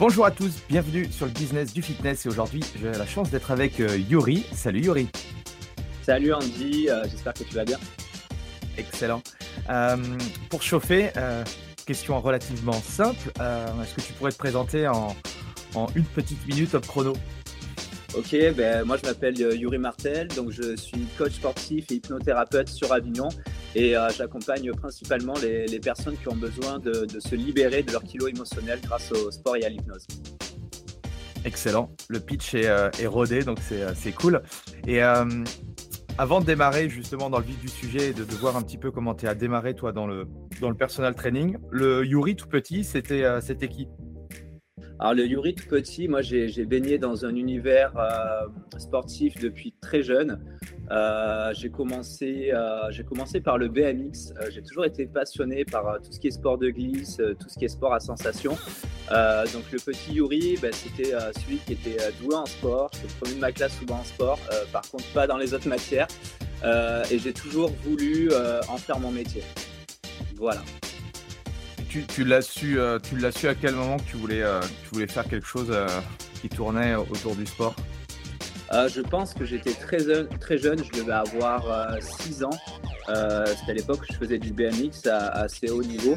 Bonjour à tous, bienvenue sur le business du fitness et aujourd'hui j'ai la chance d'être avec euh, Yuri. Salut Yuri. Salut Andy, euh, j'espère que tu vas bien. Excellent. Euh, pour chauffer, question relativement simple, est-ce que tu pourrais te présenter en, en une petite minute top chrono? Ok, ben, moi je m'appelle Yuri Martel, donc je suis coach sportif et hypnothérapeute sur Avignon et euh, j'accompagne principalement les, personnes qui ont besoin de, se libérer de leur kilo émotionnel grâce au sport et à l'hypnose. Excellent. Le pitch est, euh, rodé, donc c'est euh, cool. Et avant de démarrer justement dans le vif du sujet et de, voir un petit peu comment tu as démarré toi dans le, dans le personal training, le Yuri tout petit, c'était qui? Alors le Yuri tout petit, moi j'ai baigné dans un univers sportif depuis très jeune. Euh, j'ai commencé, euh, j'ai commencé par le BMX. Euh, j'ai toujours été passionné par tout ce qui est sport de glisse, tout ce qui est sport à sensation. donc le petit Yuri, ben, c'était celui qui était doué en sport. J'étais le premier de ma classe souvent en sport. par contre, pas dans les autres matières. et j'ai toujours voulu en faire mon métier. Voilà. Tu, l'as su, tu l'as su à quel moment que tu voulais, voulais faire quelque chose qui tournait autour du sport? Euh, je pense que j'étais très, très jeune, je devais avoir 6 euh, ans. Euh, c'était à l'époque où je faisais du BMX à, assez haut niveau.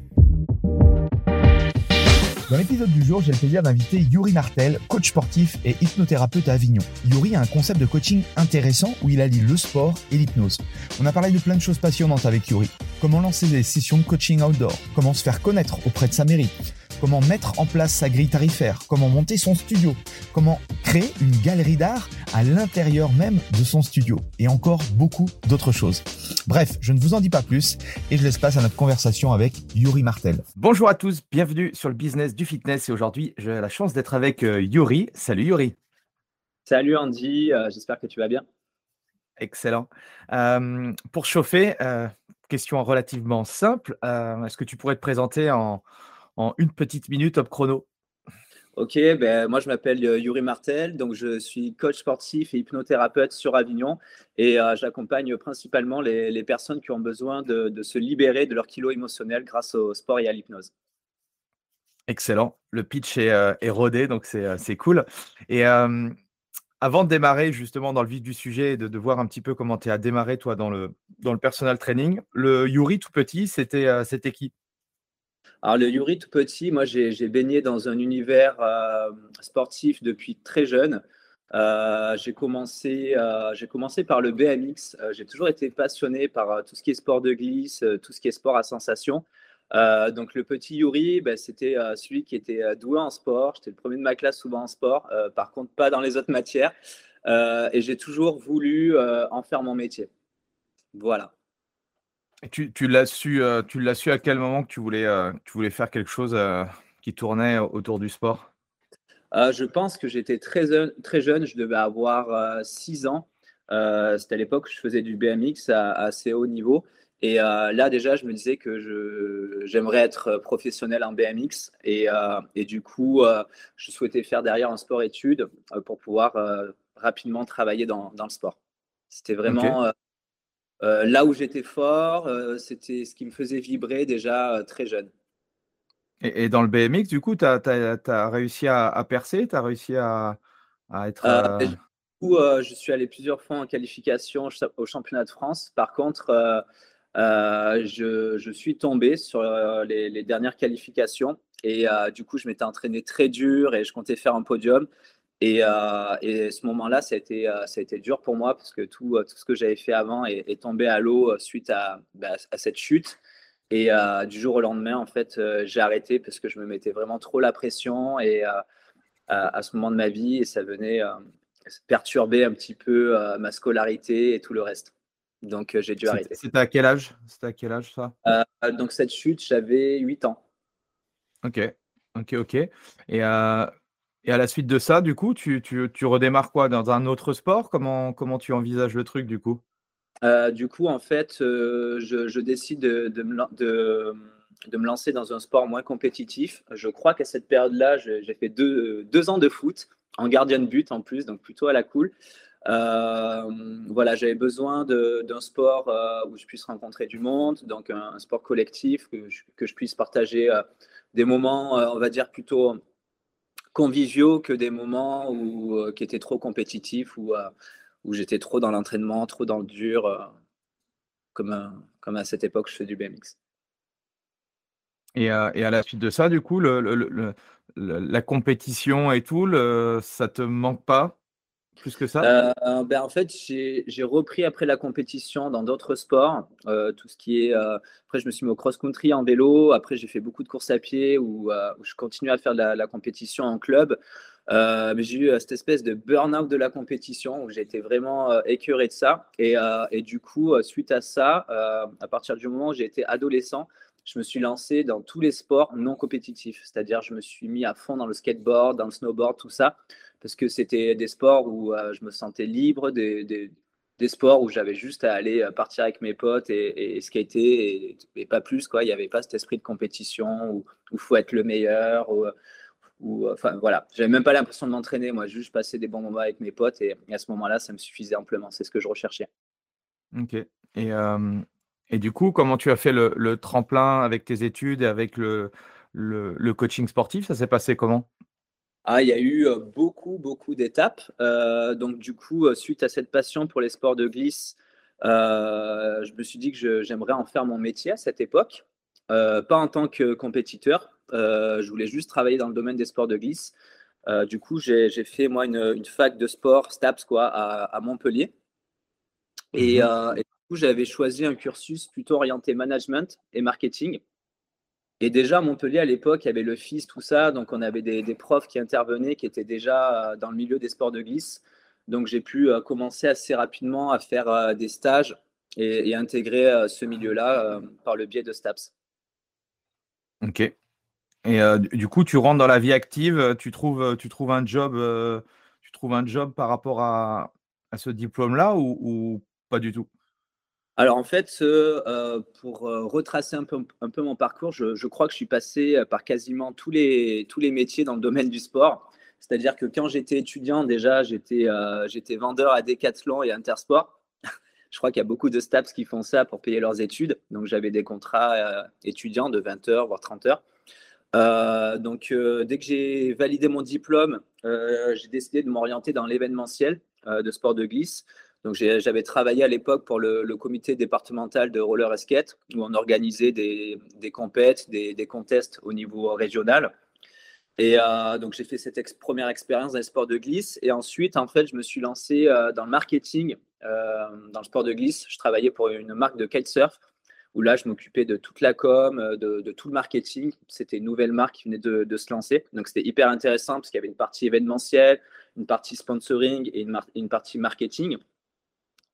Dans l'épisode du jour, j'ai le plaisir d'inviter Yuri Martel, coach sportif et hypnothérapeute à Avignon. Yuri a un concept de coaching intéressant où il allie le sport et l'hypnose. On a parlé de plein de choses passionnantes avec Yuri. Comment lancer des sessions de coaching outdoor, comment se faire connaître auprès de sa mairie, comment mettre en place sa grille tarifaire, comment monter son studio, comment créer une galerie d'art à l'intérieur même de son studio? Et encore beaucoup d'autres choses. Bref, je ne vous en dis pas plus et je laisse place à notre conversation avec Yuri Martel. Bonjour à tous, bienvenue sur le business du fitness et aujourd'hui j'ai la chance d'être avec euh, Yuri. Salut Yuri. Salut Andy, euh, j'espère que tu vas bien. Excellent. Euh, pour chauffer, question relativement simple, est-ce que tu pourrais te présenter en, en une petite minute top chrono. Ok, ben, moi je m'appelle euh, Yuri Martel, donc je suis coach sportif et hypnothérapeute sur Avignon et euh, j'accompagne principalement les, personnes qui ont besoin de, se libérer de leur kilo émotionnel grâce au sport et à l'hypnose. Excellent, le pitch est, euh, rodé, donc c'est cool. Et avant de démarrer justement dans le vif du sujet et de, voir un petit peu comment tu as démarré toi dans le, dans le personal training, le Yuri tout petit, c'était qui? Alors le Yuri tout petit, moi j'ai baigné dans un univers euh, sportif depuis très jeune. Euh, j'ai commencé, euh, commencé par le BMX. j'ai toujours été passionné par tout ce qui est sport de glisse, tout ce qui est sport à sensation. donc le petit Yuri, ben, c'était celui qui était doué en sport. J'étais le premier de ma classe souvent en sport, par contre pas dans les autres matières. et j'ai toujours voulu en faire mon métier. Voilà tu, l'as su, euh, tu l'as su à quel moment que tu voulais, euh, tu voulais faire quelque chose euh, qui tournait autour du sport? Je pense que j'étais très, très jeune, je devais avoir 6 ans. C'était à l'époque où je faisais du BMX à, assez haut niveau. Et là, déjà, je me disais que j'aimerais être professionnel en BMX. Et, et du coup, je souhaitais faire derrière un sport-études pour pouvoir rapidement travailler dans, dans le sport. C'était vraiment là où j'étais fort. C'était ce qui me faisait vibrer déjà très jeune. Et, dans le BMX, du coup, tu as, réussi à, percer Tu as réussi à, être. Euh, du coup, je suis allé plusieurs fois en qualification au championnat de France. Par contre, je, suis tombé sur les, dernières qualifications. Et du coup, je m'étais entraîné très dur et je comptais faire un podium. Et, à ce moment-là, ça, a été, ça a été dur pour moi parce que tout, tout ce que j'avais fait avant est, tombé à l'eau suite à, bah, à cette chute. Et euh, du jour au lendemain, en fait, euh, j'ai arrêté parce que je me mettais vraiment trop la pression et euh, à ce moment de ma vie, et ça venait perturber un petit peu ma scolarité et tout le reste. Donc j'ai dû arrêter. C'était à quel âge? C'était à quel âge ça? Donc cette chute, j'avais 8 ans. Ok, ok, ok. Et, et à la suite de ça, du coup, tu, tu, redémarres quoi? Dans un autre sport? Comment, comment tu envisages le truc du coup? Euh, du coup, en fait, euh, je, décide de, me, lancer dans un sport moins compétitif. Je crois qu'à cette période-là, j'ai fait deux, ans de foot en gardien de but en plus, donc plutôt à la cool. Euh, voilà, j'avais besoin d'un sport où je puisse rencontrer du monde, donc un, sport collectif, que je, puisse partager des moments, on va dire, plutôt conviviaux que des moments où, qui étaient trop compétitifs ou où j'étais trop dans l'entraînement, trop dans le dur, euh, comme, euh, comme à cette époque, je fais du BMX. Et, euh, et à la suite de ça, du coup, le, la compétition et tout, ça te manque pas? Plus que ça? Ben En fait, j'ai repris après la compétition dans d'autres sports. tout ce qui est. après, je me suis mis au cross-country en vélo. Après, j'ai fait beaucoup de courses à pied où, je continue à faire de la, compétition en club. Euh, j'ai eu euh, cette espèce de burn-out de la compétition où j'étais vraiment euh, écœuré de ça. Et, et, du coup, suite à ça, à partir du moment où j'ai été adolescent, je me suis lancé dans tous les sports non compétitifs. C'est-à-dire, je me suis mis à fond dans le skateboard, dans le snowboard, tout ça, parce que c'était des sports où je me sentais libre, des, des, sports où j'avais juste à aller partir avec mes potes et, et skater et, pas plus. Quoi. Il n'y avait pas cet esprit de compétition où il faut être le meilleur. Ou, euh, enfin voilà, j'avais même pas l'impression de m'entraîner, moi, juste passer des bons moments avec mes potes et, à ce moment-là, ça me suffisait amplement. C'est ce que je recherchais. Ok. Et, et du coup, comment tu as fait le, tremplin avec tes études et avec le, le, coaching sportif? Ça s'est passé comment? Ah, il y a eu beaucoup, beaucoup d'étapes. Euh, donc, du coup, suite à cette passion pour les sports de glisse, euh, je me suis dit que j'aimerais en faire mon métier à cette époque. pas en tant que compétiteur, euh, je voulais juste travailler dans le domaine des sports de glisse. Euh, du coup, j'ai fait moi une, fac de sport, STAPS, quoi, à, Montpellier. Et, mhm. euh, et, du coup, j'avais choisi un cursus plutôt orienté management et marketing. Et déjà, Montpellier, à l'époque, il y avait le FIS, tout ça. Donc, on avait des, profs qui intervenaient, qui étaient déjà dans le milieu des sports de glisse. Donc, j'ai pu commencer assez rapidement à faire des stages et, intégrer ce milieu-là par le biais de STAPS. Ok. Et euh, du coup, tu rentres dans la vie active, euh, tu trouves, euh, tu trouves un job, tu trouves un job par rapport à, à ce diplôme-là ou, pas du tout? Alors en fait, pour retracer un peu, mon parcours, je, crois que je suis passé par quasiment tous les, métiers dans le domaine du sport. C'est-à-dire que quand j'étais étudiant, déjà, j'étais vendeur à Decathlon et Intersport. je crois qu'il y a beaucoup de staffs qui font ça pour payer leurs études. Donc j'avais des contrats étudiants de 20 heures, voire 30 heures. Euh, donc, euh, dès que j'ai validé mon diplôme, euh, j'ai décidé de m'orienter dans l'événementiel de sport de glisse. Donc, j'avais travaillé à l'époque pour le, comité départemental de roller skate, où on organisait des, des compètes, des, des, contests au niveau régional. Et donc, j'ai fait cette première expérience dans les sports de glisse. Et ensuite, en fait, je me suis lancé dans le marketing dans le sport de glisse. Je travaillais pour une marque de kitesurf où là, je m'occupais de toute la com, euh, de, tout le marketing. C'était une nouvelle marque qui venait de, se lancer. Donc, c'était hyper intéressant parce qu'il y avait une partie événementielle, une partie sponsoring et une, partie marketing.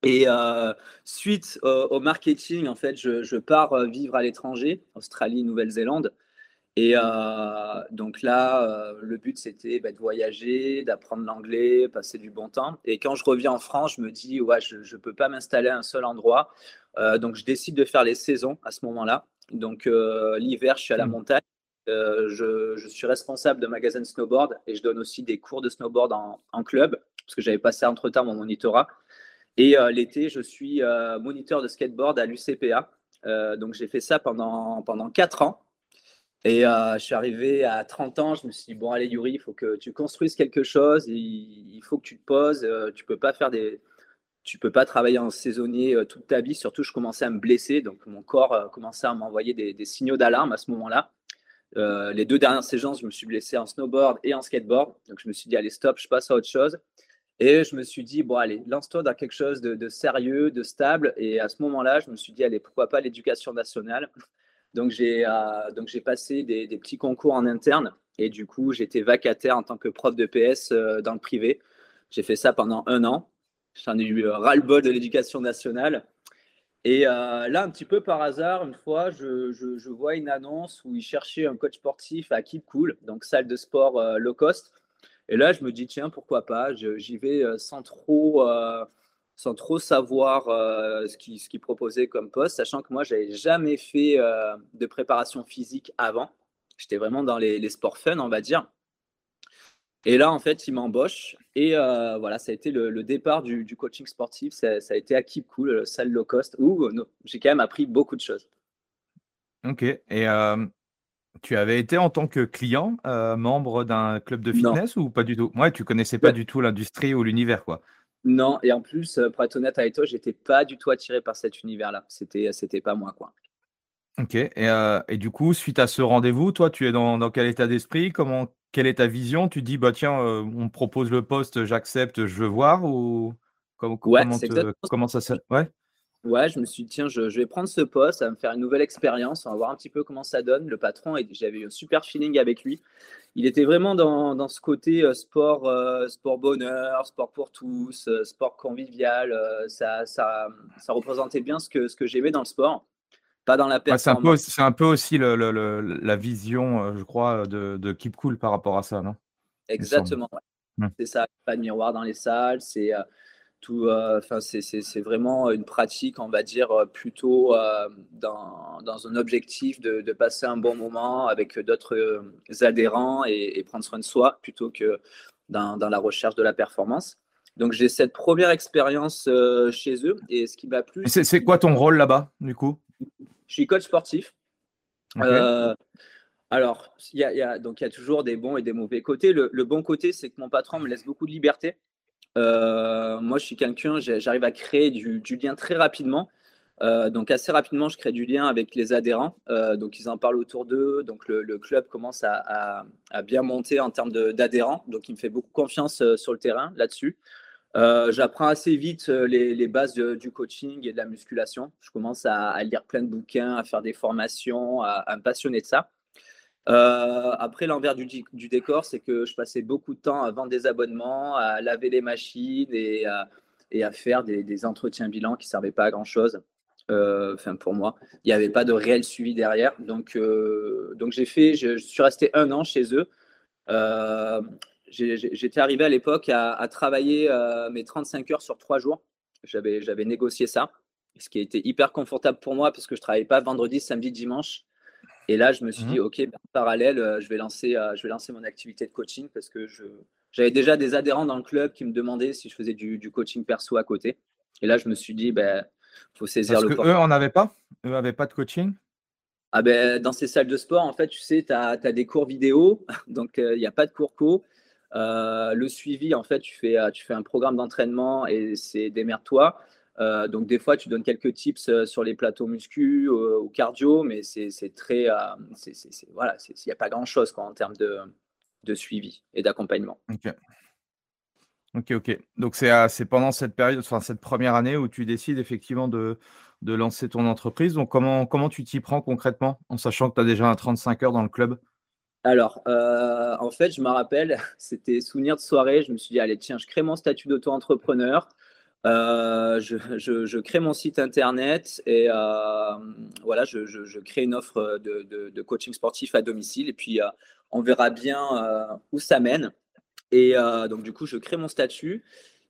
Et euh, suite au, marketing, en fait, je, pars euh, vivre à l'étranger, Australie, Nouvelle-Zélande. Et euh, donc là, euh, le but, c'était bah, de voyager, d'apprendre l'anglais, passer du bon temps. Et quand je reviens en France, je me dis, ouais, je ne peux pas m'installer à un seul endroit. Donc, je décide de faire les saisons à ce moment-là. Donc, l'hiver, je suis à la mmh. montagne. Je, je, suis responsable de magasin de snowboard et je donne aussi des cours de snowboard en, en club parce que j'avais passé entre-temps mon monitorat. Et l'été, je suis moniteur de skateboard à l'UCPA. donc, j'ai fait ça pendant, pendant 4 ans. Et euh, je suis arrivé à 30 ans, je me suis dit, bon, allez, Yuri, il faut que tu construises quelque chose, il faut que tu te poses, euh, tu peux des. Peux pas travailler en saisonnier euh, toute ta vie, surtout je commençais à me blesser, donc mon corps commençait à m'envoyer des, signaux d'alarme à ce moment-là. les deux dernières séances, je me suis blessé en snowboard et en skateboard, donc je me suis dit, allez, stop, je passe à autre chose. Et je me suis dit, bon, allez, lance-toi dans quelque chose de, sérieux, de stable. Et à ce moment-là, je me suis dit, allez, pourquoi pas l'éducation nationale donc j'ai euh, passé des, petits concours en interne et du coup j'étais vacataire en tant que prof de PS euh, dans le privé. J'ai fait ça pendant un an. J'en ai eu euh, ras-le-bol de l'éducation nationale. Et là, un petit peu par hasard, une fois, je, je, vois une annonce où ils cherchaient un coach sportif à Keep Cool, donc salle de sport low cost. Et là, je me dis, tiens, pourquoi pas J'y vais sans trop, sans trop savoir euh, ce qu'il ce proposait comme poste, sachant que moi, j'avais jamais fait euh, de préparation physique avant. J'étais vraiment dans les, sports fun, on va dire. Et là, en fait, il m'embauche. Et euh, voilà, ça a été le, départ du, coaching sportif. Ça, a été à Keep Cool, salle low cost, où j'ai quand même appris beaucoup de choses. Ok. Et tu avais été en tant que client, membre d'un club de fitness ou pas du tout? Ouais, tu connaissais pas du tout l'industrie ou l'univers, quoi. Non, et en plus, euh, pour être honnête avec toi, j'étais pas du tout attiré par cet univers-là. C'était, c'était pas moi, quoi. Ok. Et, euh, et, du coup, suite à ce rendez-vous, toi, tu es dans, dans quel état d'esprit? Comment, quelle est ta vision? Tu dis, bah tiens, euh, on me propose le poste, j'accepte, je veux voir ou comment, comment, comment ça se ouais? Ouais, je me suis dit, tiens, je, vais prendre ce poste, ça va me faire une nouvelle expérience, on va voir un petit peu comment ça donne. Le patron, j'avais eu un super feeling avec lui. Il était vraiment dans, dans ce côté euh, sport, euh, sport bonheur, sport pour tous, euh, sport convivial. ça, ça, ça, représentait bien ce que, ce que j'aimais dans le sport, pas dans la performance. c'est, un peu, aussi le, la vision, je crois, de, de, Keep Cool par rapport à ça, non? Exactement. Mmh. C'est ça, pas de miroir dans les salles, c'est tout, euh, enfin, c'est vraiment une pratique, on va dire, euh, plutôt euh, dans, dans, un objectif de, de, passer un bon moment avec d'autres adhérents et, prendre soin de soi plutôt que dans, dans la recherche de la performance. Donc, j'ai cette première expérience chez eux et ce qui m'a plu. C'est quoi ton rôle là-bas, du coup? Je suis coach sportif. alors, il y, a, y, a, donc, il y a toujours des bons et des mauvais côtés. Le, le bon côté, c'est que mon patron me laisse beaucoup de liberté. Euh, moi, je suis quelqu'un, j'arrive à créer du, lien très rapidement. Euh, donc assez rapidement, je crée du lien avec les adhérents. Euh, donc ils en parlent autour d'eux. Donc le, club commence à, bien monter en termes d'adhérents. Donc il me fait beaucoup confiance sur le terrain là-dessus. J'apprends assez vite les, bases du coaching et de la musculation. Je commence à, à, lire plein de bouquins, à faire des formations, à me passionner de ça. Euh, après, l'envers du, décor, c'est que je passais beaucoup de temps à vendre des abonnements, à laver les machines et à, faire des, entretiens bilans qui ne servaient pas à grand-chose. Euh, enfin, pour moi, il n'y avait pas de réel suivi derrière. Donc, euh, donc j'ai fait, je, suis resté un an chez eux. J'étais arrivé à l'époque à, à, travailler mes 35 heures sur trois jours. J'avais négocié ça, ce qui a été hyper confortable pour moi parce que je ne travaillais pas vendredi, samedi, dimanche. Et là, je me suis mmh dit, OK, en parallèle, euh, je vais, lancer, euh, je vais lancer mon activité de coaching parce que j'avais déjà des adhérents dans le club qui me demandaient si je faisais du, coaching perso à côté. Et là, je me suis dit, il ben, faut saisir le Eux en avaient pas? Eux n'avaient pas de coaching? Ah ben, Dans ces salles de sport, en fait, tu sais, tu as, des cours vidéo, donc euh, il n'y a pas de cours co. le suivi, en fait, tu fais, tu fais un programme d'entraînement et c'est démerde-toi. Euh, donc des fois, tu donnes quelques tips euh, sur les plateaux muscu euh, ou cardio, mais c'est très, voilà, il n'y a pas grand chose en termes de, suivi et d'accompagnement. Ok, ok, ok. Donc c'est pendant cette période, enfin cette première année où tu décides effectivement de, lancer ton entreprise. Donc comment, comment tu t'y prends concrètement en sachant que tu as déjà un 35 heures dans le club? Alors, en fait, je me rappelle, c'était souvenir de soirée. Je me suis dit, allez, tiens, je crée mon statut d'auto-entrepreneur. Je, crée mon site internet et voilà, je, crée une offre de, coaching sportif à domicile et puis on verra bien où ça mène. Et donc du coup, je crée mon statut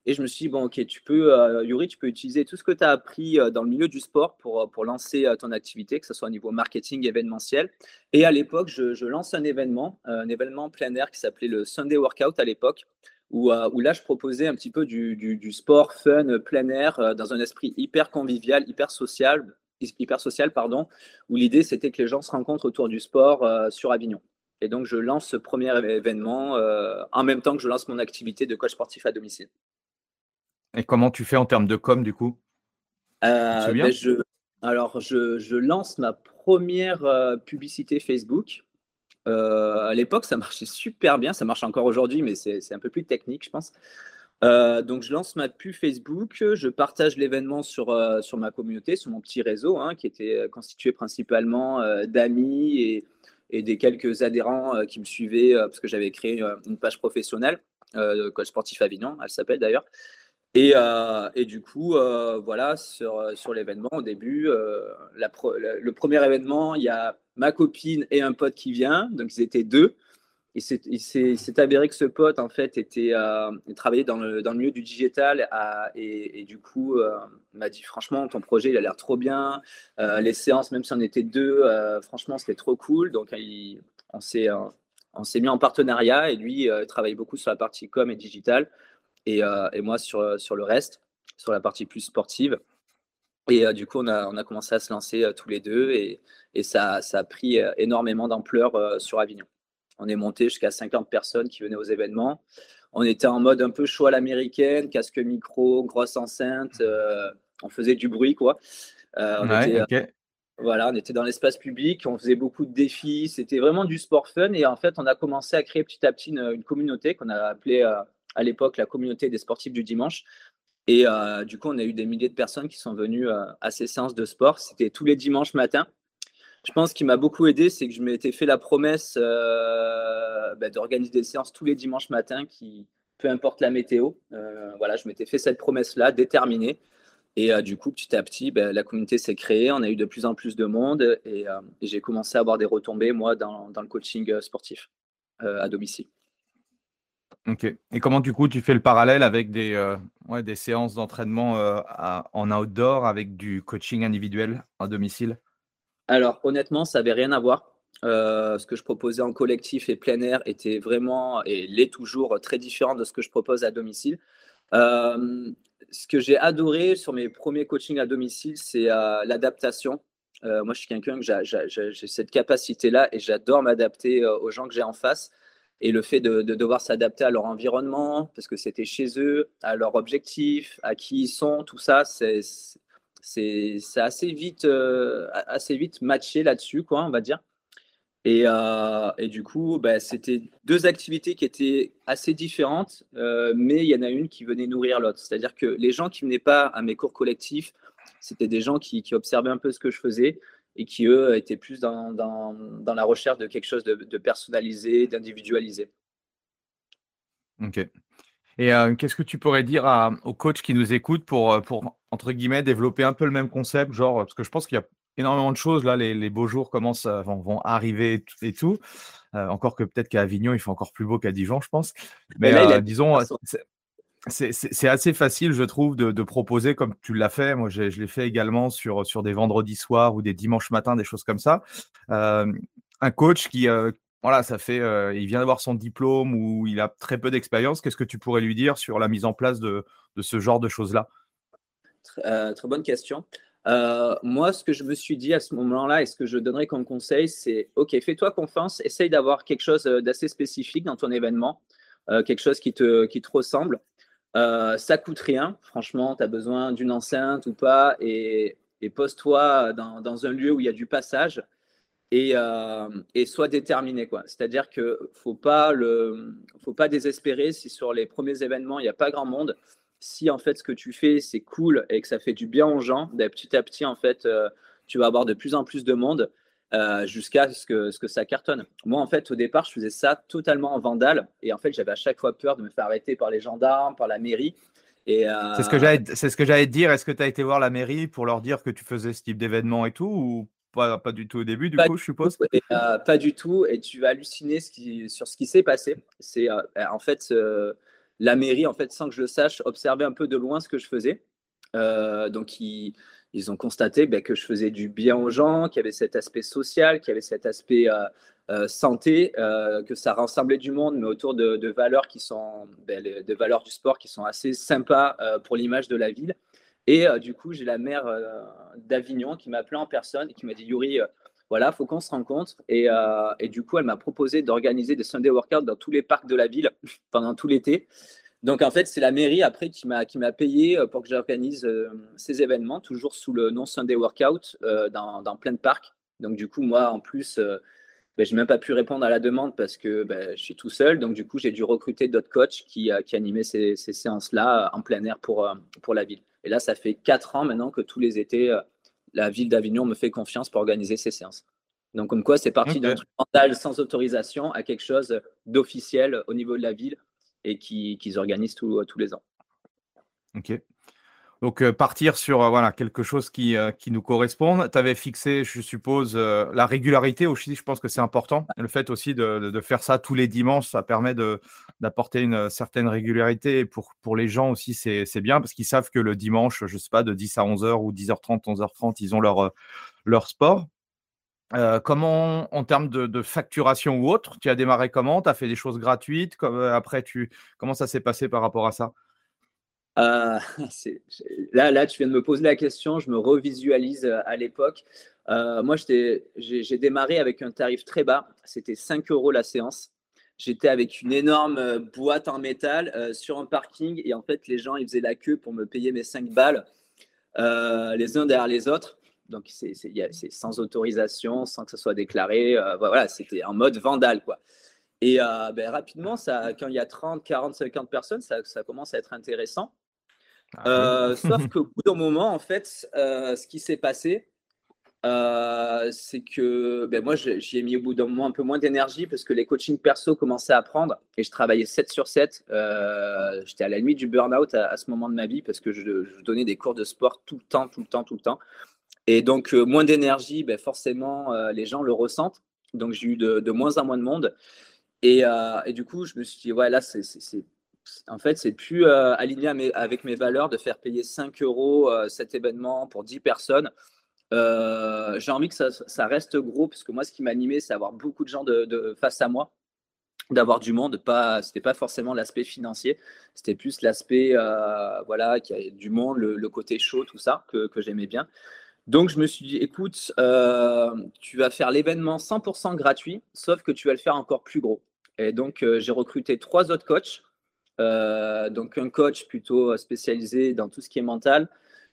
et je me suis dit, bon, ok, tu peux, euh, Yuri, tu peux utiliser tout ce que tu as appris euh, dans le milieu du sport pour, euh, pour lancer ton activité, que ce soit au niveau marketing, événementiel. Et à l'époque, je, lance un événement, un événement plein air qui s'appelait le Sunday Workout à l'époque, où, où, là, je proposais un petit peu du, du, sport fun, plein air, dans un esprit hyper convivial, hyper social, hyper social pardon, où l'idée, c'était que les gens se rencontrent autour du sport sur Avignon. Et donc, je lance ce premier événement en même temps que je lance mon activité de coach sportif à domicile. Et comment tu fais en termes de com du coup? Euh, ben, je, Alors, je, lance ma première euh, publicité Facebook. Euh, à l'époque, ça marchait super bien. Ça marche encore aujourd'hui, mais c'est un peu plus technique, je pense. donc, je lance ma pub Facebook. Je partage l'événement sur, sur ma communauté, sur mon petit réseau, hein, qui était constitué principalement d'amis et, et, des quelques adhérents qui me suivaient parce que j'avais créé une page professionnelle, Coach Sportif Avignon, elle s'appelle d'ailleurs. Et, euh, et, du coup, euh, voilà, sur, sur l'événement, au début, euh, le premier événement, il y a ma copine et un pote qui vient, donc ils étaient deux. Et il s'est avéré que ce pote, en fait, était, il travaillait dans le, milieu du digital et, du coup, m'a dit franchement, ton projet, il a l'air trop bien. les séances, même si on était deux, franchement, c'était trop cool. Donc, on s'est mis en partenariat et lui, il travaille beaucoup sur la partie com et digital. Euh, et, moi sur, sur le reste, sur la partie plus sportive. Et euh, du coup, on a, on a commencé à se lancer euh, tous les deux et, et ça, ça, a pris énormément d'ampleur sur Avignon. On est monté jusqu'à 50 personnes qui venaient aux événements. On était en mode un peu show à l'américaine, casque micro, grosse enceinte. on faisait du bruit, quoi. on était, Voilà, on était dans l'espace public, on faisait beaucoup de défis. C'était vraiment du sport fun. Et en fait, on a commencé à créer petit à petit une, communauté qu'on a appelée à l'époque la communauté des sportifs du dimanche. Et euh, du coup, on a eu des milliers de personnes qui sont venues euh, à ces séances de sport. C'était tous les dimanches matin. Je pense qu'il m'a beaucoup aidé, c'est que je m'étais fait la promesse euh, bah, d'organiser des séances tous les dimanches matins, qui, peu importe la météo. voilà, je m'étais fait cette promesse-là, déterminée. Et du coup, petit à petit, bah, la communauté s'est créée. On a eu de plus en plus de monde et, j'ai commencé à avoir des retombées, moi, dans le coaching sportif à domicile. Ok. Et comment du coup tu fais le parallèle avec des, euh, séances d'entraînement euh, en outdoor avec du coaching individuel à domicile? Alors honnêtement, ça n'avait rien à voir. Euh, ce que je proposais en collectif et plein air était vraiment, et l'est toujours, très différent de ce que je propose à domicile. ce que j'ai adoré sur mes premiers coachings à domicile, c'est l'adaptation. moi, je suis quelqu'un que j'ai cette capacité-là et j'adore m'adapter aux gens que j'ai en face et le fait de, devoir s'adapter à leur environnement, parce que c'était chez eux, à leur objectif, à qui ils sont, tout ça, c'est assez vite, euh, assez vite matché là-dessus, quoi, on va dire. Et, euh, et du coup, bah, c'était deux activités qui étaient assez différentes, euh, mais il y en a une qui venait nourrir l'autre. C'est-à-dire que les gens qui venaient pas à mes cours collectifs, c'était des gens qui, qui observaient un peu ce que je faisais, et qui, eux, étaient plus dans, dans, dans la recherche de quelque chose de, de personnalisé, d'individualisé. Ok. Et euh, qu'est-ce que tu pourrais dire à, aux coachs qui nous écoutent pour, euh, pour, entre guillemets, développer un peu le même concept genre, Parce que je pense qu'il y a énormément de choses, là, les, les beaux jours commencent, vont, vont arriver et tout. Euh, encore que peut-être qu'à Avignon, il fait encore plus beau qu'à Dijon, je pense. Mais, disons, c'est assez facile, je trouve, de, proposer comme tu l'as fait. Moi, je l'ai fait également sur, des vendredis soirs ou des dimanches matins, des choses comme ça. Un coach qui, ça fait, il vient d'avoir son diplôme ou il a très peu d'expérience. Qu'est-ce que tu pourrais lui dire sur la mise en place de, ce genre de choses-là? Très, très, bonne question. moi, ce que je me suis dit à ce moment-là et ce que je donnerais comme conseil, c'est OK, fais-toi confiance, essaye d'avoir quelque chose d'assez spécifique dans ton événement, quelque chose qui te ressemble. Euh, ça coûte rien, franchement, tu as besoin d'une enceinte ou pas, et, pose-toi dans, un lieu où il y a du passage et, euh, sois déterminé. C'est-à-dire qu'il ne faut, pas faut pas désespérer si sur les premiers événements, il n'y a pas grand monde. Si en fait ce que tu fais, c'est cool et que ça fait du bien aux gens, ben, petit à petit, en fait, euh, tu vas avoir de plus en plus de monde. Euh, jusqu'à ce que, ce que ça cartonne. Moi, en fait, au départ, je faisais ça totalement en vandale. Et en fait, j'avais à chaque fois peur de me faire arrêter par les gendarmes, par la mairie. c'est ce que j'allais, c'est ce que j'allais te dire. Est-ce que tu as été voir la mairie pour leur dire que tu faisais ce type d'événement et tout, ou pas, pas du tout au début, du coup, je suppose? Pas du tout, et tu vas halluciner ce qui, sur ce qui s'est passé. C'est en fait la mairie, en fait, sans que je le sache, observait un peu de loin ce que je faisais. donc, ils, ils ont constaté ben, que je faisais du bien aux gens, qu'il y avait cet aspect social, qu'il y avait cet aspect euh, euh, santé, euh, que ça rassemblait du monde, mais autour de, valeurs qui sont ben, des valeurs du sport qui sont assez sympas pour l'image de la ville. Et du coup, j'ai la maire d'Avignon qui m'a appelé en personne et qui m'a dit Yuri, voilà, faut qu'on se rencontre. Et, et du coup, elle m'a proposé d'organiser des Sunday workouts dans tous les parcs de la ville pendant tout l'été. Donc en fait, c'est la mairie après qui m'a qui m'a payé euh, pour que j'organise euh, ces événements, toujours sous le nom Sunday Workout euh, dans, dans, plein de parcs. Donc du coup, moi en plus, ben, je n'ai même pas pu répondre à la demande parce que ben, je suis tout seul. Donc du coup, j'ai dû recruter d'autres coachs qui, qui animaient ces, ces séances-là en plein air pour, pour la ville. Et là, ça fait quatre ans maintenant que tous les étés, la ville d'Avignon me fait confiance pour organiser ces séances. Donc comme quoi, c'est parti d'un truc mental sans autorisation à quelque chose d'officiel au niveau de la ville et qu'ils organisent tous les ans. Ok. Donc partir sur voilà, quelque chose qui, qui nous corresponde. Tu avais fixé, je suppose, la régularité aussi, je pense que c'est important. Le fait aussi de, de, faire ça tous les dimanches, ça permet d'apporter une certaine régularité. pour, pour les gens aussi, c'est bien parce qu'ils savent que le dimanche, je ne sais pas, de 10 à 11h ou 10h30, 11h30, ils ont leur, leur sport. Comment, en termes de, facturation ou autre, tu as démarré comment? Tu as fait des choses gratuites Après, tu, comment ça s'est passé par rapport à ça? Là, là, tu viens de me poser la question, je me revisualise à l'époque. moi, j'ai démarré avec un tarif très bas, c'était 5 euros la séance. J'étais avec une énorme boîte en métal sur un parking et en fait, les gens, ils faisaient la queue pour me payer mes 5 balles les uns derrière les autres. Donc, c'est sans autorisation, sans que ce soit déclaré. Euh, voilà, c'était en mode vandale, quoi. Et euh, ben, rapidement, ça, quand il y a 30, 40, 50 personnes, ça, commence à être intéressant. Ah euh, sauf qu'au bout d'un moment, en fait, ce qui s'est passé, c'est que ben, moi, j'y ai mis au bout d'un moment un peu moins d'énergie parce que les coachings perso commençaient à prendre et je travaillais 7 sur 7. J'étais à la limite du burn-out à, ce moment de ma vie parce que je, je, donnais des cours de sport tout le temps, tout le temps, tout le temps. Et donc, euh, moins d'énergie, ben forcément, euh, les gens le ressentent. Donc, j'ai eu de, moins en moins de monde. Et, euh, et, du coup, je me suis dit, ouais, là, en fait, c'est plus aligné avec mes valeurs de faire payer 5 euros cet événement pour 10 personnes. j'ai envie que ça, reste gros, parce que moi, ce qui m'animait, c'est avoir beaucoup de gens de, face à moi, d'avoir du monde. Pas, c'était pas forcément l'aspect financier, c'était plus l'aspect, voilà, du monde, le, côté chaud, tout ça, que j'aimais bien. Donc, je me suis dit, écoute, euh, tu vas faire l'événement 100% gratuit, sauf que tu vas le faire encore plus gros. Et donc, euh, j'ai recruté trois autres coachs. Euh, donc, un coach plutôt spécialisé dans tout ce qui est mental,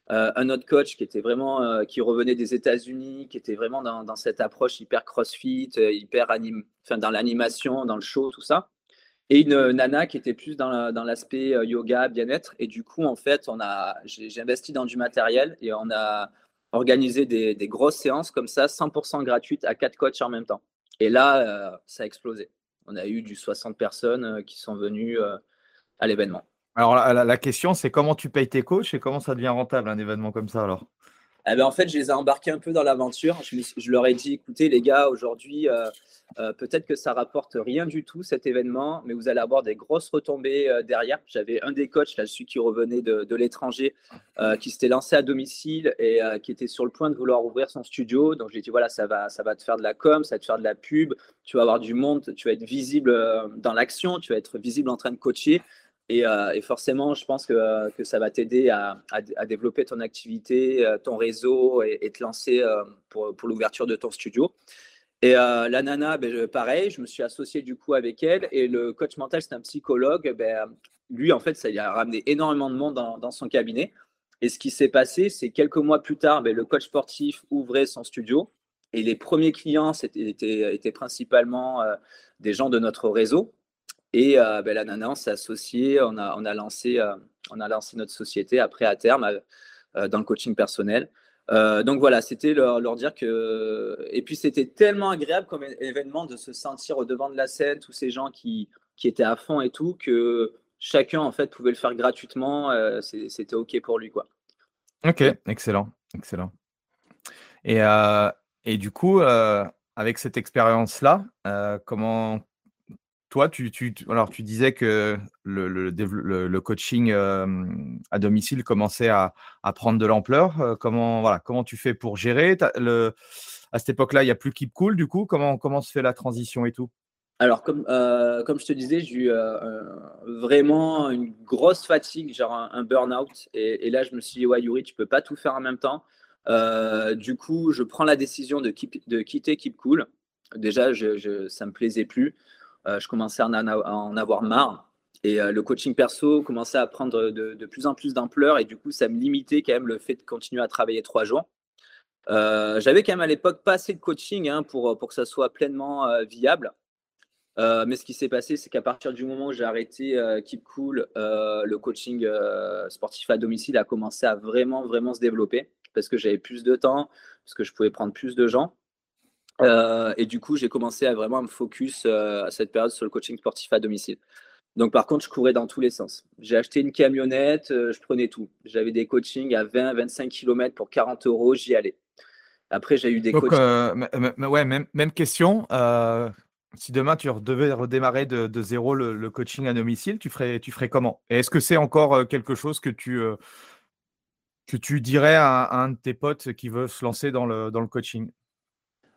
un autre coach qui était vraiment, qui revenait des États-Unis, qui était vraiment dans, cette approche hyper crossfit, hyper anim, enfin, dans l'animation, dans le show, tout ça. Et une nana qui était plus dans l'aspect yoga, bien-être. Et du coup, en fait, on a, j'ai investi dans du matériel et on a, organiser des, grosses séances comme ça, 100% gratuites à quatre coachs en même temps. Et là, euh, ça a explosé. On a eu du 60 personnes euh, qui sont venues euh, à l'événement. Alors la, question, c'est comment tu payes tes coachs et comment ça devient rentable un événement comme ça alors? Eh ben, En fait, je les ai embarqués un peu dans l'aventure. Je, leur ai dit, écoutez les gars, aujourd'hui, euh, peut-être que ça rapporte rien du tout cet événement, mais vous allez avoir des grosses retombées euh, derrière. J'avais un des coachs, là, celui qui revenait de, l'étranger, euh, qui s'était lancé à domicile et qui était sur le point de vouloir ouvrir son studio. Donc j'ai dit voilà, ça va, ça va te faire de la com, ça va te faire de la pub, tu vas avoir du monde, tu vas être visible dans l'action, tu vas être visible en train de coacher. Et, forcément, je pense que, que ça va t'aider à, développer ton activité, ton réseau et, te lancer pour, l'ouverture de ton studio. Et euh, la nana, ben, pareil, je me suis associé du coup avec elle. Et le coach mental, c'est un psychologue. Ben, lui, en fait, ça lui a ramené énormément de monde dans, son cabinet. Et ce qui s'est passé, c'est quelques mois plus tard, ben, le coach sportif ouvrait son studio. Et les premiers clients étaient, étaient, principalement euh, des gens de notre réseau. Et euh, la nana, on s'est associé, on a, on, a lancé, on a lancé notre société après à terme dans le coaching personnel. Euh, donc voilà, c'était leur, dire que. Et puis c'était tellement agréable comme événement de se sentir au devant de la scène, tous ces gens qui, qui étaient à fond et tout, que chacun en fait pouvait le faire gratuitement. C'était OK pour lui. Quoi. Ok, excellent. excellent. Et, et du coup, avec cette expérience-là, comment tu, alors tu disais que le, coaching à domicile commençait à, prendre de l'ampleur. comment, voilà, comment tu fais pour gérer? À cette époque-là, il n'y a plus Keep Cool, du coup? Comment, comment se fait la transition et tout? Alors, comme, comme je te disais, j'ai eu vraiment une grosse fatigue, genre un, burn-out. Et, là, je me suis dit, ouais, Yuri, tu peux pas tout faire en même temps. du coup, je prends la décision de, de quitter Keep Cool. Déjà, je, je, ça me plaisait plus. Euh, je commençais à en, avoir marre. Et euh, le coaching perso commençait à prendre de, plus en plus d'ampleur. Et du coup, ça me limitait quand même le fait de continuer à travailler trois jours. Euh, j'avais quand même à l'époque pas assez de coaching hein, pour, pour que ça soit pleinement viable. mais ce qui s'est passé, c'est qu'à partir du moment où j'ai arrêté Keep Cool, le coaching sportif à domicile a commencé à vraiment, vraiment se développer parce que j'avais plus de temps, parce que je pouvais prendre plus de gens. Euh, et du coup, j'ai commencé à vraiment me focus euh, à cette période sur le coaching sportif à domicile. Donc, par contre, je courais dans tous les sens. J'ai acheté une camionnette, euh, je prenais tout. J'avais des coachings à 20, 25 km pour 40 euros, j'y allais. Après, j'ai eu des Donc, ouais, même, même question. si demain tu devais redémarrer de, de zéro le, coaching à domicile, tu ferais, tu ferais comment? Et est-ce que c'est encore quelque chose que tu, que tu dirais à, à, un de tes potes qui veut se lancer dans le, dans le coaching?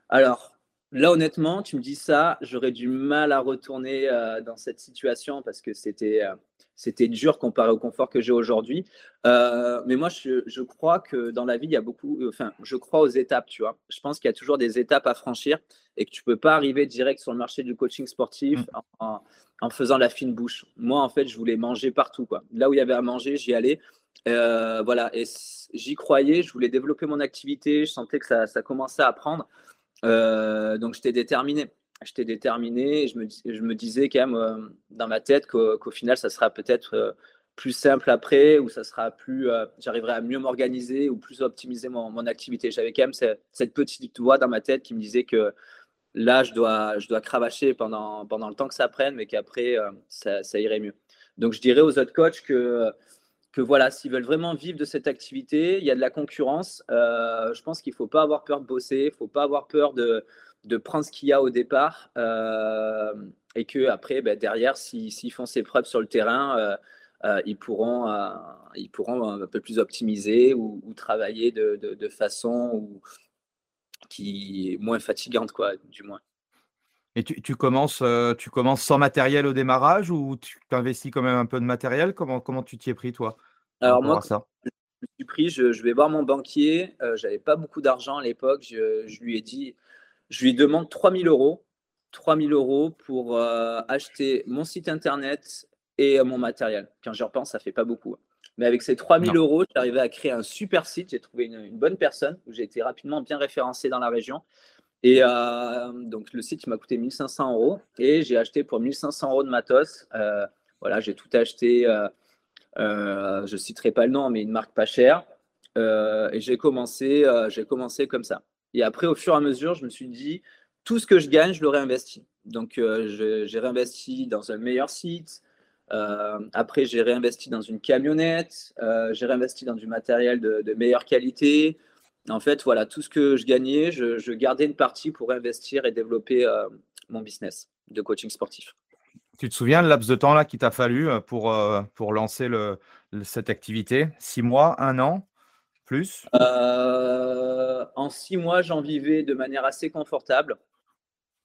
Alors, là, honnêtement, tu me dis ça, j'aurais du mal à retourner euh, dans cette situation parce que c'était euh, c'était dur comparé au confort que j'ai aujourd'hui. Euh, mais moi, je, crois que dans la vie, il y a beaucoup, enfin, je crois aux étapes, tu vois. Je pense qu'il y a toujours des étapes à franchir et que tu peux pas arriver direct sur le marché du coaching sportif mmh. en, faisant la fine bouche. Moi, en fait, je voulais manger partout, quoi. Là où il y avait à manger, j'y allais. voilà, et j'y croyais, je voulais développer mon activité, je sentais que ça, ça commençait à prendre. Euh, donc j'étais déterminé. J'étais déterminé je me, disais quand même euh, dans ma tête qu'au final, ça sera peut-être euh, plus simple après ou ça sera plus, j'arriverai à mieux m'organiser ou plus optimiser mon, activité. J'avais quand même cette, petite voix dans ma tête qui me disait que là, je dois, je dois cravacher pendant, pendant le temps que ça prenne, mais qu'après, ça, irait mieux. Donc, je dirais aux autres coachs que que voilà, s'ils veulent vraiment vivre de cette activité, il y a de la concurrence. Euh, je pense qu'il ne faut pas avoir peur de bosser, il ne faut pas avoir peur de, prendre ce qu'il y a au départ. Euh, et que après, ben, derrière, s'ils font ses preuves sur le terrain, euh, ils, pourront, un peu plus optimiser ou, travailler de, façon qui est moins fatigante, quoi, du moins. Et tu, tu, commences, tu commences sans matériel au démarrage ou tu investis quand même un peu de matériel? Comment, comment tu t'y es pris, toi Alors, moi, ça? je me suis pris, je, je, vais voir mon banquier. Euh, je n'avais pas beaucoup d'argent à l'époque. Je, je, lui ai dit, je lui demande 3000 euros. 3000 euros pour euh, acheter mon site internet et euh, mon matériel. Quand je repense, ça fait pas beaucoup. Mais avec ces 3000 euros, j'ai arrivé à créer un super site. J'ai trouvé une, une bonne personne où j'ai été rapidement bien référencé dans la région. Et euh, donc, le site m'a coûté 1500 euros et j'ai acheté pour 1500 euros de matos. Euh, voilà, j'ai tout acheté. Euh, je ne citerai pas le nom, mais une marque pas chère. et j'ai commencé, j'ai commencé comme ça. Et après, au fur et à mesure, je me suis dit, tout ce que je gagne, je le réinvestis. Donc, j'ai réinvesti dans un meilleur site. après, j'ai réinvesti dans une camionnette. j'ai réinvesti dans du matériel de, de meilleure qualité. En fait, voilà, tout ce que je gagnais, je, gardais une partie pour investir et développer euh, mon business de coaching sportif. Tu te souviens le laps de temps là qu'il t'a fallu euh, pour, euh, pour lancer le, cette activité? Six mois, un an, plus? En six mois, j'en vivais de manière assez confortable.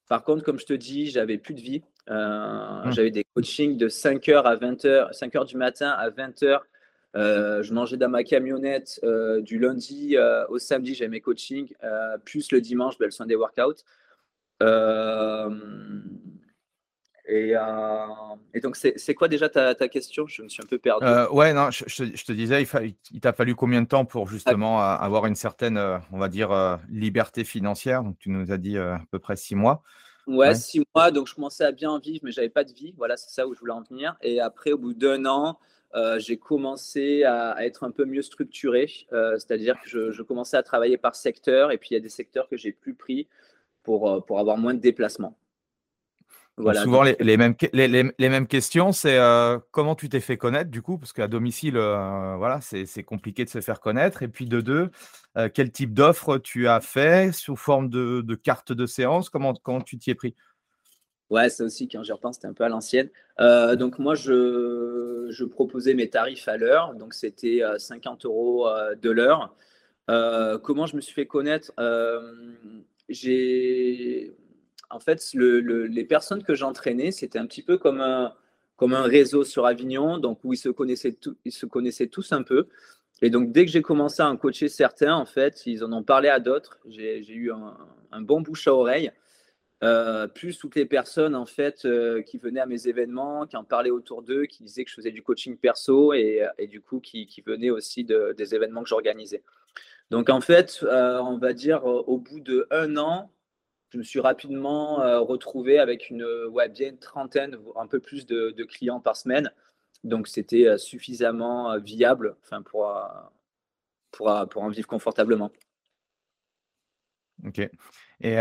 Par contre, comme je te dis, j'avais plus de vie. Hum. J'avais des coachings de 5h à 20h, 5h du matin à 20h euh, je mangeais dans ma camionnette euh, du lundi euh, au samedi, j'avais mes coachings, plus le dimanche, ben, le soin des workouts. Et, et, donc, c'est quoi déjà ta, ta, question? Je me suis un peu perdu. ouais, non, je, je, te disais, il, t'a fallu combien de temps pour justement avoir une certaine, on va dire, liberté financière? Donc, tu nous as dit à peu près six mois. Ouais, six mois. Donc, je commençais à bien vivre, mais j'avais pas de vie. Voilà, c'est ça où je voulais en venir. Et après, au bout d'un an, euh, j'ai commencé à, être un peu mieux structuré, euh, c'est-à-dire que je, commençais à travailler par secteur et puis il y a des secteurs que j'ai plus pris pour, euh, pour avoir moins de déplacements. souvent, les, mêmes, les, mêmes questions, c'est euh, comment tu t'es fait connaître du coup, parce qu'à domicile, euh, voilà, c'est compliqué de se faire connaître. Et puis de deux, euh, quel type d'offre tu as fait sous forme de, de carte de séance? Comment, comment tu t'y es pris? Ouais, ça aussi, quand j'y repense, c'était un peu à l'ancienne. donc moi, je, proposais mes tarifs à l'heure, donc c'était 50 euros de l'heure. comment je me suis fait connaître? J'ai en fait, les personnes que j'entraînais, c'était un petit peu comme un, réseau sur Avignon, donc où ils se connaissaient, ils se connaissaient tous un peu. Et donc, dès que j'ai commencé à en coacher certains, en fait, ils en ont parlé à d'autres. J'ai eu un, bon bouche à oreille. Euh, plus toutes les personnes en fait euh, qui venaient à mes événements, qui en parlaient autour d'eux, qui disaient que je faisais du coaching perso et, du coup qui, venaient aussi des événements que j'organisais. Donc en fait, euh, on va dire au bout de un an, je me suis rapidement retrouvé avec une, trentaine, un peu plus de, clients par semaine. Donc, c'était suffisamment viable enfin, pour, pour, pour en vivre confortablement. Ok. Et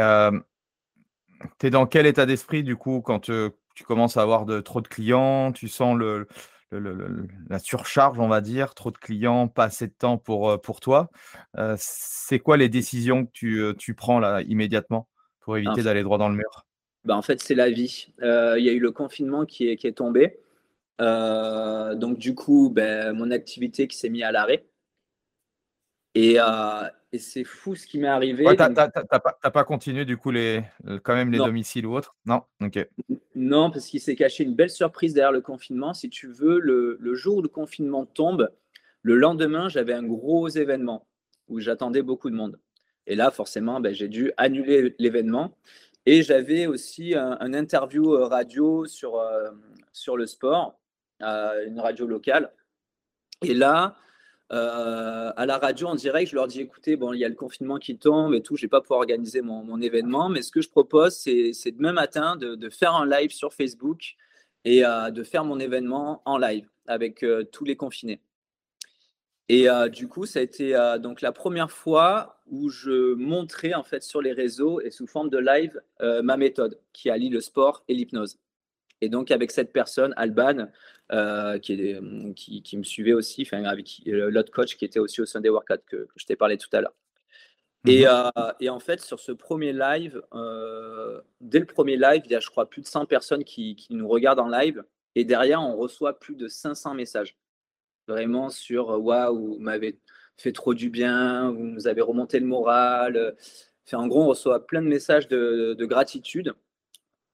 tu es dans quel état d'esprit, du coup, quand tu commences à avoir de, trop de clients? Tu sens le, la surcharge, on va dire, trop de clients, pas assez de temps pour, pour toi. c'est quoi les décisions que tu, tu prends là immédiatement pour éviter d'aller droit dans le mur? Bah, En fait, c'est la vie. Euh, il y a eu le confinement qui est, qui est tombé. Euh, donc, du coup, ben, mon activité qui s'est mise à l'arrêt. Et, euh, et c'est fou ce qui m'est arrivé. Ouais, tu n'as pas, continué, du coup, les, quand même les domiciles ou autres? Non? Ok. Non, parce qu'il s'est caché une belle surprise derrière le confinement. Si tu veux, le, le jour où le confinement tombe, le lendemain, j'avais un gros événement où j'attendais beaucoup de monde. Et là, forcément, ben, j'ai dû annuler l'événement. Et j'avais aussi un, interview euh, radio sur, euh, sur le sport, euh, une radio locale. Et là, à la radio en direct, je leur dis écoutez, bon, il y a le confinement qui tombe et tout, je vais pas pouvoir organiser mon, événement, mais ce que je propose, c'est demain matin de, faire un live sur Facebook et de faire mon événement en live avec tous les confinés. Et du coup, ça a été donc la première fois où je montrais en fait sur les réseaux et sous forme de live ma méthode qui allie le sport et l'hypnose. Et donc avec cette personne, Alban, qui, qui, me suivait aussi, enfin avec l'autre coach qui était aussi au Sunday Workout que, que je t'ai parlé tout à l'heure. Et, et, en fait, sur ce premier live, dès le premier live, il y a, je crois, plus de 100 personnes qui, qui nous regardent en live. Et derrière, on reçoit plus de 500 messages vraiment sur waouh, vous m'avez fait trop du bien, vous nous avez remonté le moral. Enfin, en gros, on reçoit plein de messages de, gratitude,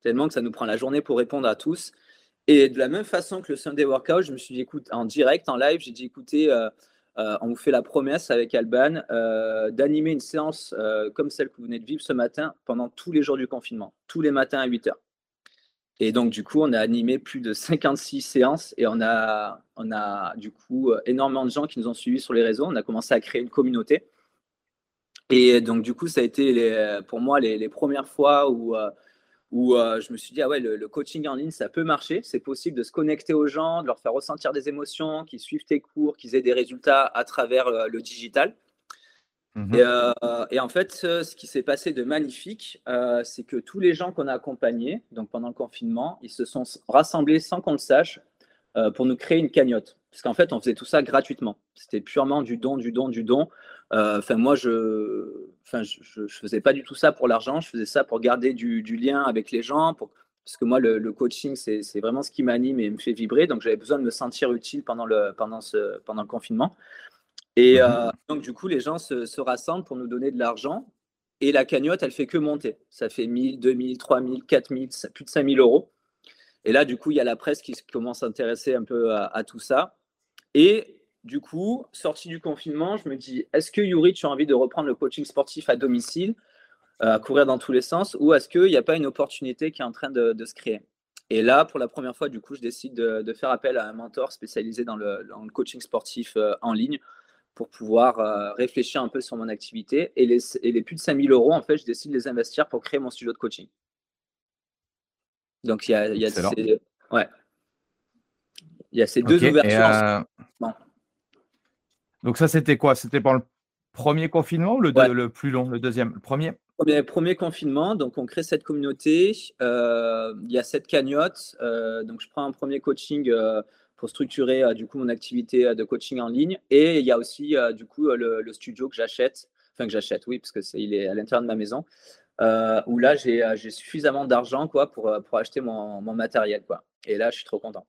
tellement que ça nous prend la journée pour répondre à tous. Et de la même façon que le Sunday Workout, je me suis dit, écoute, en direct, en live, j'ai dit, écoutez, on vous fait la promesse avec Alban d'animer une séance comme celle que vous venez de vivre ce matin pendant tous les jours du confinement, tous les matins à 8 heures. Et donc, du coup, on a animé plus de 56 séances et on a, on a du coup énormément de gens qui nous ont suivis sur les réseaux. On a commencé à créer une communauté. Et donc, du coup, ça a été pour moi les, premières fois où, euh, où euh, je me suis dit, ah ouais, le, coaching en ligne, ça peut marcher. C'est possible de se connecter aux gens, de leur faire ressentir des émotions, qu'ils suivent tes cours, qu'ils aient des résultats à travers euh, le digital. Mmh euh, et, en fait, ce qui s'est passé de magnifique, c'est que tous les gens qu'on a accompagnés, donc pendant le confinement, ils se sont rassemblés sans qu'on le sache pour nous créer une cagnotte. Parce qu'en fait, on faisait tout ça gratuitement. C'était purement du don, du don, du don. Enfin, moi, je, enfin, je, faisais pas du tout ça pour l'argent. Je faisais ça pour garder du, lien avec les gens, pour, parce que moi, le, coaching, c'est vraiment ce qui m'anime et me fait vibrer. Donc, j'avais besoin de me sentir utile pendant le, pendant ce, pendant le confinement. Et mmh euh, donc, du coup, les gens se, rassemblent pour nous donner de l'argent. Et la cagnotte, elle fait que monter. Ça fait 1000, 2000, 3000, 4000, plus de 5000 euros. Et là, du coup, il y a la presse qui commence à s'intéresser un peu à, tout ça. Et du coup, sorti du confinement, je me dis, est-ce que Yuri, tu as envie de reprendre le coaching sportif à domicile, euh, à courir dans tous les sens, ou est-ce qu'il n'y a pas une opportunité qui est en train de, se créer? Et là, pour la première fois, du coup, je décide de, faire appel à un mentor spécialisé dans le, dans le coaching sportif euh, en ligne pour pouvoir euh, réfléchir un peu sur mon activité. Et les, et les plus de 5000 euros, en fait, je décide de les investir pour créer mon studio de coaching. Donc, il y a, y a ces, ouais. il y a ces deux ouvertures. Donc, ça, c'était quoi? C'était pour le premier confinement ou le, le plus long, le deuxième Le premier? Premier, confinement, donc on crée cette communauté. il y a cette cagnotte. donc je prends un premier coaching pour structurer du coup mon activité de coaching en ligne. Et il y a aussi du coup le, studio que j'achète, enfin que j'achète, oui, parce que c'est il est à l'intérieur de ma maison. où là j'ai suffisamment d'argent quoi pour, pour acheter mon, mon matériel quoi. Et là je suis trop content.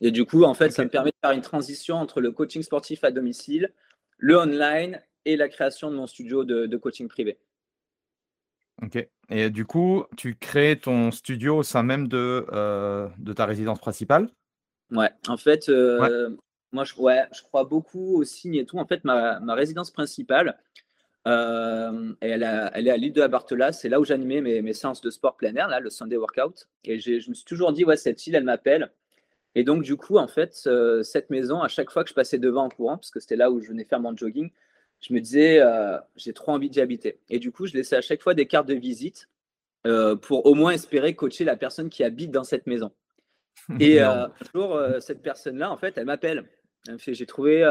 Et du coup, en fait, ça me permet de faire une transition entre le coaching sportif à domicile, le online et la création de mon studio de, coaching privé. Ok. Et du coup, tu crées ton studio au sein même de, euh, de ta résidence principale? Ouais, en fait, euh, moi, je, ouais, je crois beaucoup au signe et tout. En fait, ma, résidence principale, euh, elle, elle, est à l'île de la Bartola. C'est là où j'animais mes, mes, séances de sport plein air, là, le Sunday Workout. Et je me suis toujours dit, ouais, cette île, elle m'appelle. Et donc, du coup, en fait, euh, cette maison, à chaque fois que je passais devant en courant, parce que c'était là où je venais faire mon jogging, je me disais, euh, j'ai trop envie d'y habiter. Et du coup, je laissais à chaque fois des cartes de visite euh, pour au moins espérer coacher la personne qui habite dans cette maison. Et un jour, cette personne-là, en fait, elle m'appelle. Elle me fait, j'ai trouvé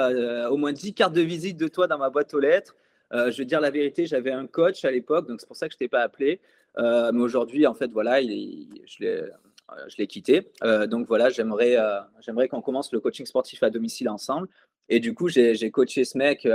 au moins 10 cartes de visite de toi dans ma boîte aux lettres. je vais dire la vérité, j'avais un coach à l'époque, donc c'est pour ça que je t'ai pas appelé. mais aujourd'hui, en fait, voilà, il, je l'ai euh, je l'ai quitté. Euh, donc voilà, j'aimerais euh, j'aimerais qu'on commence le coaching sportif à domicile ensemble. Et du coup, j'ai coaché ce mec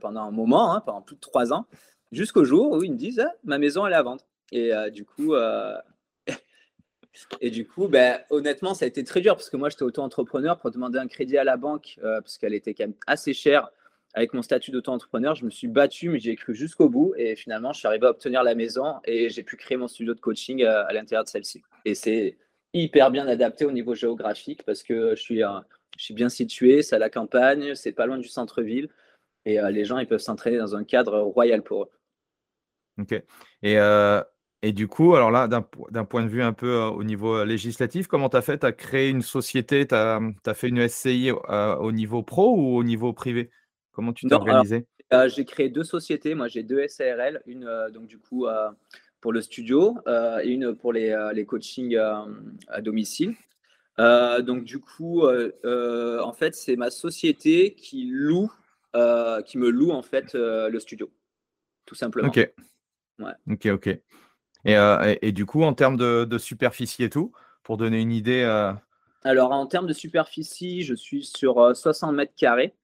pendant un moment, hein, pendant plus de trois ans, jusqu'au jour où ils me disent ah, ma maison elle est à vendre. Et du coup, et du coup, ben, honnêtement, ça a été très dur parce que moi, j'étais auto-entrepreneur pour demander un crédit à la banque parce qu'elle était quand même assez chère. Avec mon statut d'auto-entrepreneur, je me suis battu, mais j'ai cru jusqu'au bout. Et finalement, je suis arrivé à obtenir la maison et j'ai pu créer mon studio de coaching à l'intérieur de celle-ci. Et c'est hyper bien adapté au niveau géographique parce que je suis, je suis bien situé, c'est à la campagne, c'est pas loin du centre-ville et euh, les gens ils peuvent s'entraîner dans un cadre royal pour eux. Ok. Et, euh, et du coup, alors là, d'un point de vue un peu euh, au niveau législatif, comment tu as fait? Tu as créé une société, tu as, as, fait une SCI au niveau pro ou au niveau privé? Comment tu t'es organisé? J'ai créé deux sociétés. Moi, j'ai deux SARL. Une, donc, du coup, pour le studio euh, et une pour les, euh, les coachings euh, à domicile. donc du coup, en fait, c'est ma société qui loue, qui me loue en fait le studio, tout simplement. Ok. Ouais. Ok, ok. Et, et, du coup, en termes de, de, superficie et tout, pour donner une idée. Alors, en termes de superficie, je suis sur 60 mètres carrés.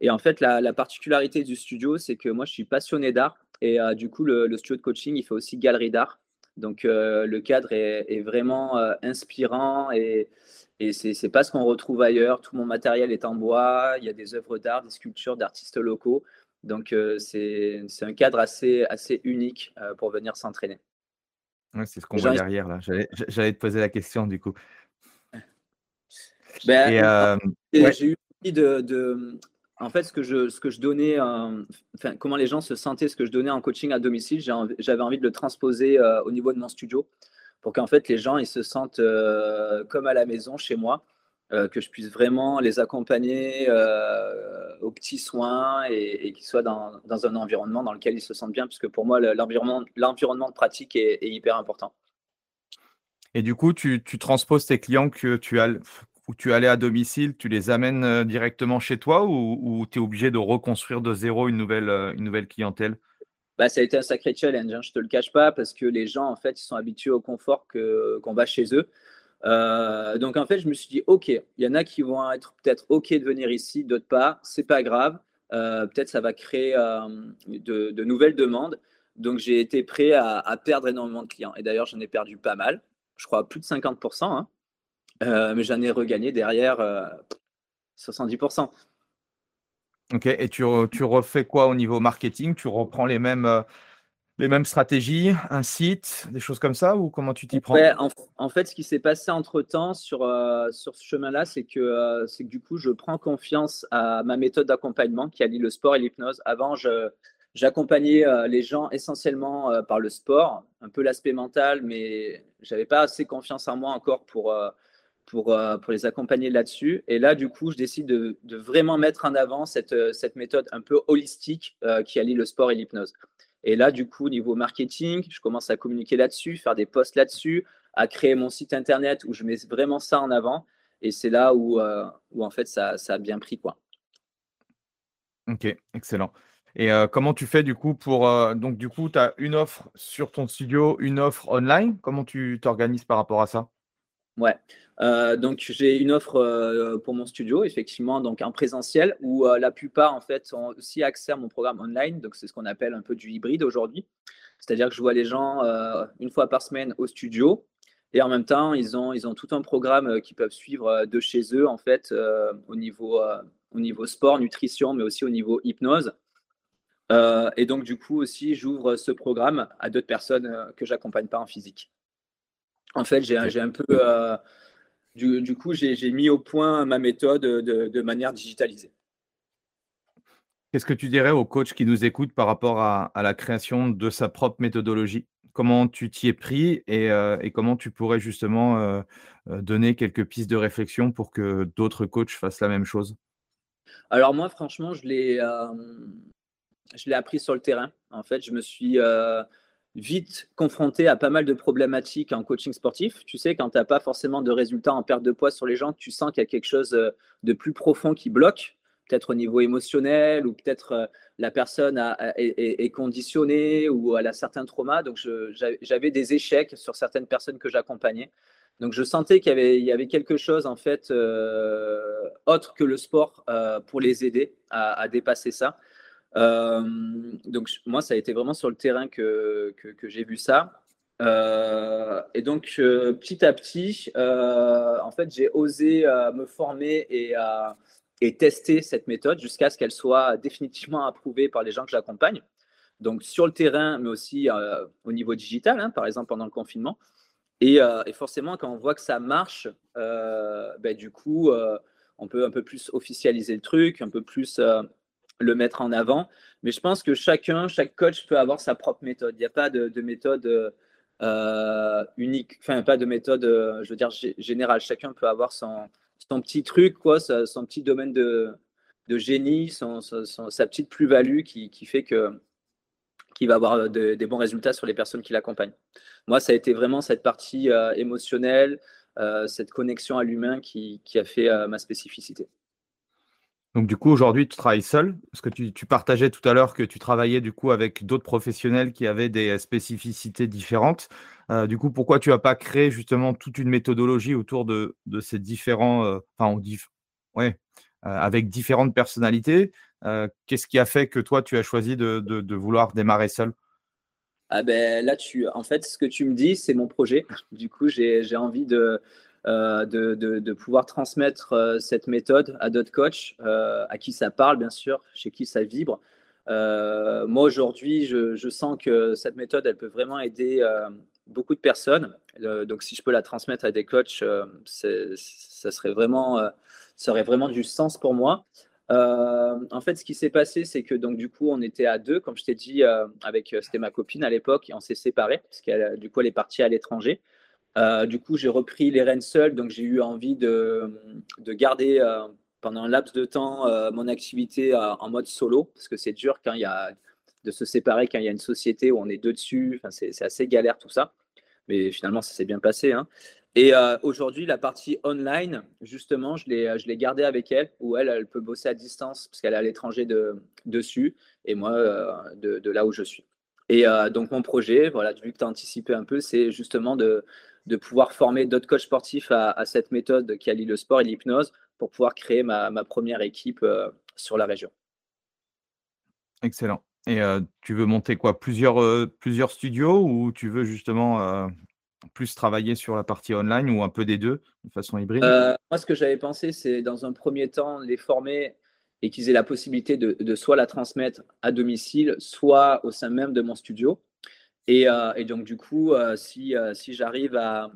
Et en fait, la, la particularité du studio, c'est que moi, je suis passionné d'art. Et euh, du coup, le, studio de coaching, il fait aussi galerie d'art. Donc, euh, le cadre est, vraiment euh, inspirant et, et c'est n'est pas ce qu'on retrouve ailleurs. Tout mon matériel est en bois. Il y a des œuvres d'art, des sculptures d'artistes locaux. Donc, c'est un cadre assez, assez unique pour venir s'entraîner. c'est ce qu'on voit derrière. là. J'allais te poser la question du coup. Ben, j'ai eu envie de, en fait, ce que je, ce que je donnais, euh, comment les gens se sentaient, ce que je donnais en coaching à domicile, j'avais envie de le transposer euh, au niveau de mon studio pour qu'en fait les gens ils se sentent euh, comme à la maison chez moi, que je puisse vraiment les accompagner aux petits soins et, qu'ils soient dans, un environnement dans lequel ils se sentent bien, puisque pour moi l'environnement de pratique est, est, hyper important. Et du coup, tu, tu transposes tes clients que tu as, où tu allais à domicile, tu les amènes euh, directement chez toi ou, tu es obligé de reconstruire de zéro une nouvelle, euh, une nouvelle clientèle? Bah, ça a été un sacré challenge, hein, je ne te le cache pas, parce que les gens, en fait, ils sont habitués au confort qu'on va chez eux. Euh, donc, en fait, je me suis dit, OK, il y en a qui vont être peut-être OK de venir ici, d'autres pas, c'est pas grave. peut-être ça va créer de, nouvelles demandes. Donc, j'ai été prêt à, perdre énormément de clients. Et d'ailleurs, j'en ai perdu pas mal, je crois plus de 50%. Hein. Euh, mais j'en ai regagné derrière 70%. Euh, ok, et tu, tu, refais quoi au niveau marketing? Tu reprends les mêmes, euh, les mêmes stratégies, un site, des choses comme ça, ou comment tu t'y prends? En, fait, ce qui s'est passé entre-temps sur, sur ce chemin-là, c'est que, c'est que du coup, je prends confiance à ma méthode d'accompagnement qui allie le sport et l'hypnose. Avant, je, j'accompagnais les gens essentiellement par le sport, un peu l'aspect mental, mais j'avais pas assez confiance en moi encore pour, pour, euh, pour les accompagner là-dessus. Et là, du coup, je décide de, vraiment mettre en avant cette, euh, méthode un peu holistique euh, qui allie le sport et l'hypnose. Et là, du coup, niveau marketing, je commence à communiquer là-dessus, faire des posts là-dessus, à créer mon site internet où je mets vraiment ça en avant. Et c'est là où, en fait ça, ça, a bien pris. Quoi. Ok, excellent. Et comment tu fais du coup pour. donc, du coup, tu as une offre sur ton studio, une offre online? Comment tu t'organises par rapport à ça? Ouais. donc j'ai une offre pour mon studio, effectivement, donc en présentiel, où la plupart en fait ont aussi accès à mon programme online. Donc c'est ce qu'on appelle un peu du hybride aujourd'hui. C'est-à-dire que je vois les gens une fois par semaine au studio, et en même temps ils ont ils ont tout un programme qu'ils peuvent suivre de chez eux en fait au niveau au niveau sport, nutrition, mais aussi au niveau hypnose. et donc du coup aussi j'ouvre ce programme à d'autres personnes que j'accompagne pas en physique. En fait, j'ai un peu, euh, du, coup, j'ai mis au point ma méthode de, manière digitalisée. Qu'est-ce que tu dirais aux coachs qui nous écoutent par rapport à, la création de sa propre méthodologie? Comment tu t'y es pris et, euh, comment tu pourrais justement euh, donner quelques pistes de réflexion pour que d'autres coachs fassent la même chose? Alors moi, franchement, je l'ai appris sur le terrain. En fait, je me suis vite confronté à pas mal de problématiques en coaching sportif. Tu sais, quand tu n'as pas forcément de résultats en perte de poids sur les gens, tu sens qu'il y a quelque chose euh, de plus profond qui bloque, peut-être au niveau émotionnel ou peut-être euh, la personne est, conditionnée ou elle a certains traumas. Donc, j'avais des échecs sur certaines personnes que j'accompagnais. Donc, je sentais qu'il y, avait, quelque chose en fait euh, autre que le sport pour les aider à dépasser ça. Euh, donc moi, ça a été vraiment sur le terrain que, que, j'ai vu ça. Euh, et donc euh, petit à petit, en fait, j'ai osé me former et, et tester cette méthode jusqu'à ce qu'elle soit définitivement approuvée par les gens que j'accompagne. Donc sur le terrain, mais aussi au niveau digital, hein, par exemple pendant le confinement. Et, forcément, quand on voit que ça marche, ben, du coup, on peut un peu plus officialiser le truc, un peu plus le mettre en avant. Mais je pense que chacun, chaque coach peut avoir sa propre méthode. Il n'y a pas de, méthode euh, unique, enfin pas de méthode, euh, je veux dire générale. Chacun peut avoir son, son petit truc, quoi, son, petit domaine de, de génie, son, sa petite plus-value qui, qui, fait que va avoir des bons résultats sur les personnes qui l'accompagnent. Moi, ça a été vraiment cette partie euh, émotionnelle, cette connexion à l'humain qui, qui, a fait ma spécificité. Donc du coup, aujourd'hui, tu travailles seul, parce que tu, partageais tout à l'heure que tu travaillais du coup avec d'autres professionnels qui avaient des spécificités différentes. Euh, du coup, pourquoi tu n'as pas créé justement toute une méthodologie autour de, ces différents, euh, enfin, ouais, euh, avec différentes personnalités? Qu'est-ce qui a fait que toi, tu as choisi de, vouloir démarrer seul? Ah ben là, tu, en fait, ce que tu me dis, c'est mon projet. Du coup, j'ai envie de, euh, de, pouvoir transmettre euh, cette méthode à d'autres coachs, euh, à qui ça parle bien sûr, chez qui ça vibre. moi aujourd'hui, je, sens que cette méthode, elle peut vraiment aider beaucoup de personnes. donc si je peux la transmettre à des coachs, ça serait vraiment, ça aurait vraiment du sens pour moi. en fait, ce qui s'est passé, c'est que donc du coup, on était à deux, comme je t'ai dit, avec c'était ma copine à l'époque, et on s'est séparés parce qu'elle, du coup, elle est partie à l'étranger. Euh, du coup, j'ai repris les rênes seul, donc j'ai eu envie de, garder euh, pendant un laps de temps euh, mon activité en mode solo, parce que c'est dur quand il y a de se séparer quand il y a une société où on est deux dessus. Enfin, c'est assez galère tout ça, mais finalement ça s'est bien passé. Hein. Et aujourd'hui, la partie online, justement, je l'ai, gardée avec elle, où elle, elle peut bosser à distance parce qu'elle est à l'étranger de, dessus, et moi de, de, là où je suis. Et donc mon projet, voilà, vu que tu as anticipé un peu, c'est justement de, de pouvoir former d'autres coachs sportifs à, cette méthode qui allie le sport et l'hypnose pour pouvoir créer ma, première équipe euh, sur la région. Excellent. Et euh, tu veux monter quoi? Plusieurs, euh, plusieurs studios ou tu veux justement plus travailler sur la partie online ou un peu des deux de façon hybride? Moi, ce que j'avais pensé, c'est dans un premier temps les former et qu'ils aient la possibilité de, soit la transmettre à domicile, soit au sein même de mon studio. Euh, et, donc, du coup, euh, si, euh, si j'arrive à,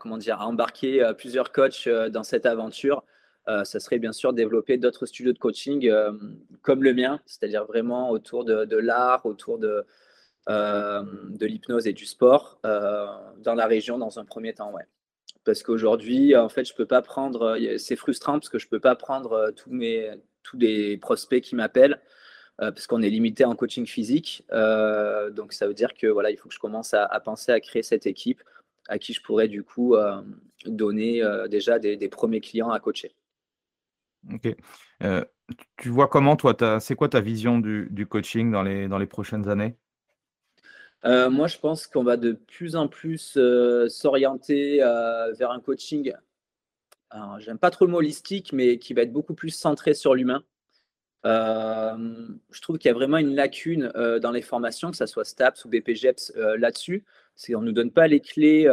comment dire, à embarquer plusieurs coachs dans cette aventure, ça serait bien sûr développer d'autres studios de coaching comme le mien, c'est-à-dire vraiment autour de, l'art, autour de, de l'hypnose et du sport dans la région dans un premier temps. Ouais. Parce qu'aujourd'hui, en fait, je peux pas prendre, c'est frustrant parce que je peux pas prendre tous, mes, tous les prospects qui m'appellent. Euh, parce qu'on est limité en coaching physique. Euh, donc ça veut dire que voilà, il faut que je commence à, penser à créer cette équipe à qui je pourrais du coup euh, donner déjà des, premiers clients à coacher. Ok. tu vois comment, toi, c'est quoi ta vision du, du, coaching dans les, dans les prochaines années? Moi, je pense qu'on va de plus en plus s'orienter vers un coaching, j'aime pas trop le mot holistique, mais qui va être beaucoup plus centré sur l'humain. Euh, je trouve qu'il y a vraiment une lacune euh, dans les formations, que ce soit STAPS ou BPGEPS euh, là-dessus. Qu'on ne nous donne pas les clés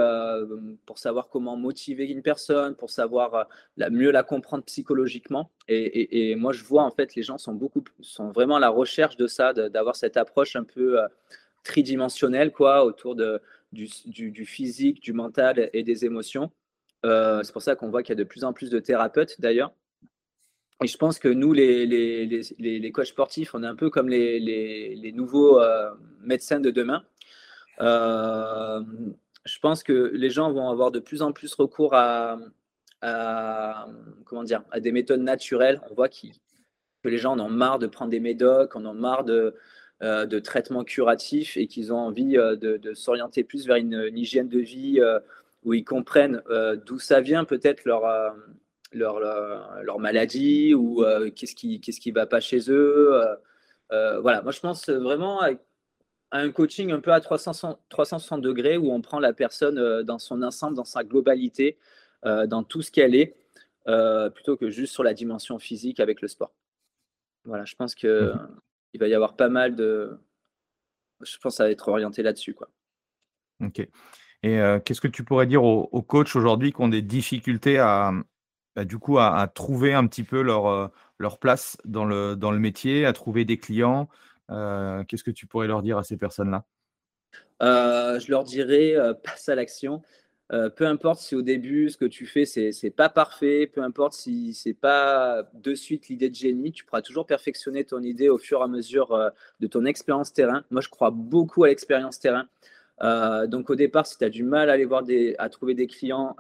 pour savoir comment motiver une personne, pour savoir mieux la comprendre psychologiquement. Et, moi, je vois en fait les gens sont beaucoup, sont vraiment à la recherche de ça, d'avoir cette approche un peu tridimensionnelle, quoi, autour du, physique, du mental et des émotions. c'est pour ça qu'on voit qu'il y a de plus en plus de thérapeutes d'ailleurs et je pense que nous, les, les, les, les coachs sportifs, on est un peu comme les, nouveaux euh, médecins de demain. Euh, je pense que les gens vont avoir de plus en plus recours à, comment dire, à des méthodes naturelles. On voit que les gens en ont marre de prendre des médocs, en ont marre de, euh, de traitements curatifs et qu'ils ont envie de, s'orienter plus vers une, une, hygiène de vie où ils comprennent d'où ça vient peut-être leur leur, leur, maladie ou euh, qu'est-ce qui qu'est-ce qui va pas chez eux. Euh, euh, voilà, moi je pense vraiment à, un coaching un peu à 300, 360 degrés où on prend la personne dans son ensemble, dans sa globalité, dans tout ce qu'elle est, plutôt que juste sur la dimension physique avec le sport. Voilà, je pense que mmh. il va y avoir pas mal de. Je pense que ça va être orienté là-dessus. Quoi. Ok. Et qu'est-ce que tu pourrais dire aux, aux coachs aujourd'hui qui ont des difficultés à, bah, du coup, à, trouver un petit peu leur, euh, leur place dans le, dans le métier, à trouver des clients. Euh, qu'est-ce que tu pourrais leur dire à ces personnes-là? Euh, Je leur dirais, passe à l'action. peu importe si au début, ce que tu fais, c'est pas parfait, peu importe si c'est pas de suite l'idée de génie, tu pourras toujours perfectionner ton idée au fur et à mesure de ton expérience terrain. Moi, je crois beaucoup à l'expérience terrain. donc au départ, si tu as du mal à aller voir des, à trouver des clients,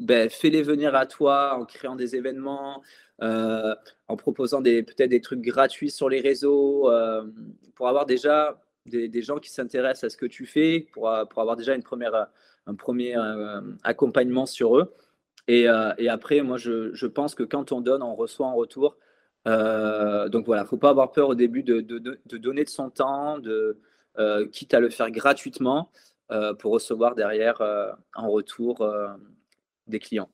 ben, fais-les venir à toi en créant des événements, euh, en proposant peut-être des trucs gratuits sur les réseaux, euh, pour avoir déjà des, gens qui s'intéressent à ce que tu fais, pour, pour avoir déjà une première, un premier euh, accompagnement sur eux. Et, et après, moi, je, je, pense que quand on donne, on reçoit en retour. donc voilà, il ne faut pas avoir peur au début de, de, de donner de son temps, de, quitte à le faire gratuitement, pour recevoir derrière en retour des clients.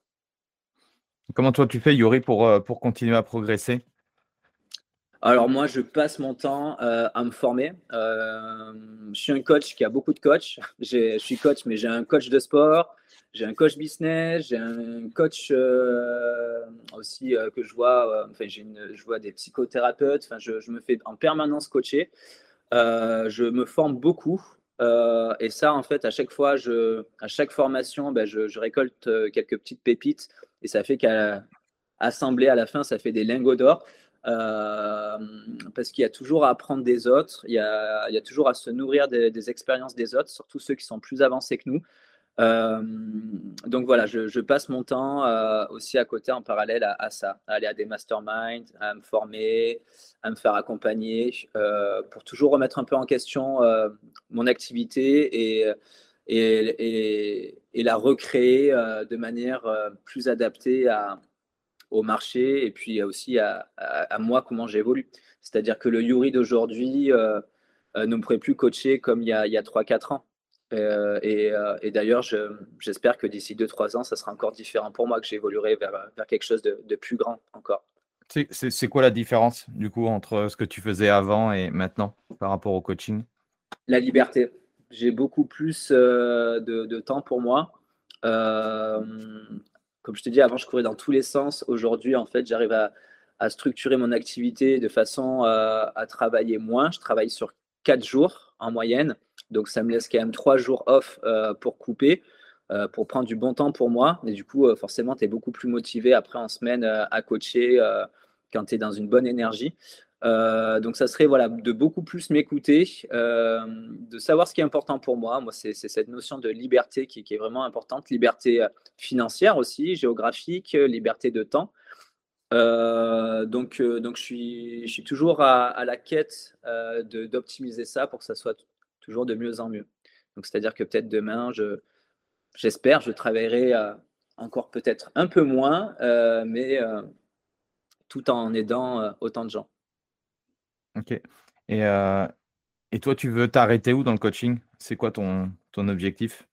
Comment toi tu fais, Yuri, pour, euh, pour continuer à progresser? Alors moi, je passe mon temps euh, à me former. Euh, je suis un coach qui a beaucoup de coachs. Je suis coach, mais j'ai un coach de sport, j'ai un coach business, j'ai un coach aussi que je vois. enfin, une, je vois des psychothérapeutes. Enfin, je, je, me fais en permanence coacher. je me forme beaucoup. Euh, et ça, en fait, à chaque fois, je, à chaque formation, ben, je, récolte euh, quelques petites pépites et ça fait qu'à assembler à la fin, ça fait des lingots d'or. Euh, parce qu'il y a toujours à apprendre des autres, il y a, toujours à se nourrir des, expériences des autres, surtout ceux qui sont plus avancés que nous. Euh, donc voilà, je, passe mon temps euh, aussi à côté en parallèle à, ça, à aller à des masterminds, à me former, à me faire accompagner euh, pour toujours remettre un peu en question mon activité et, la recréer de manière plus adaptée au marché et puis aussi à, moi comment j'évolue. C'est-à-dire que le Yuri d'aujourd'hui ne pourrait plus coacher comme il y a, a 3-4 ans. Euh, euh, et, d'ailleurs, j'espère que d'ici 2-3 ans, ça sera encore différent pour moi, que j'évoluerai vers, vers, quelque chose de, plus grand encore. C'est quoi la différence, du coup, entre ce que tu faisais avant et maintenant par rapport au coaching? La liberté. J'ai beaucoup plus euh, de, temps pour moi. comme je te dis, avant, je courais dans tous les sens. Aujourd'hui, en fait, j'arrive à, à, structurer mon activité de façon à travailler moins. Je travaille sur 4 jours en moyenne. Donc ça me laisse quand même trois jours off euh, pour couper, euh, pour prendre du bon temps pour moi. Et du coup, euh, forcément, tu es beaucoup plus motivé après en semaine à coacher quand tu es dans une bonne énergie. donc ça serait voilà, de beaucoup plus m'écouter, de savoir ce qui est important pour moi. Moi, c'est cette notion de liberté qui, est vraiment importante. Liberté financière aussi, géographique, liberté de temps. Donc, donc je, suis, je suis toujours à, la quête d'optimiser ça pour que ça soit toujours de mieux en mieux. Donc, c'est-à-dire que peut-être demain, je, j'espère, je travaillerai euh, encore peut-être un peu moins, euh, mais, euh, tout en aidant autant de gens. Ok. Et, et toi, tu veux t'arrêter où dans le coaching? C'est quoi ton, ton objectif?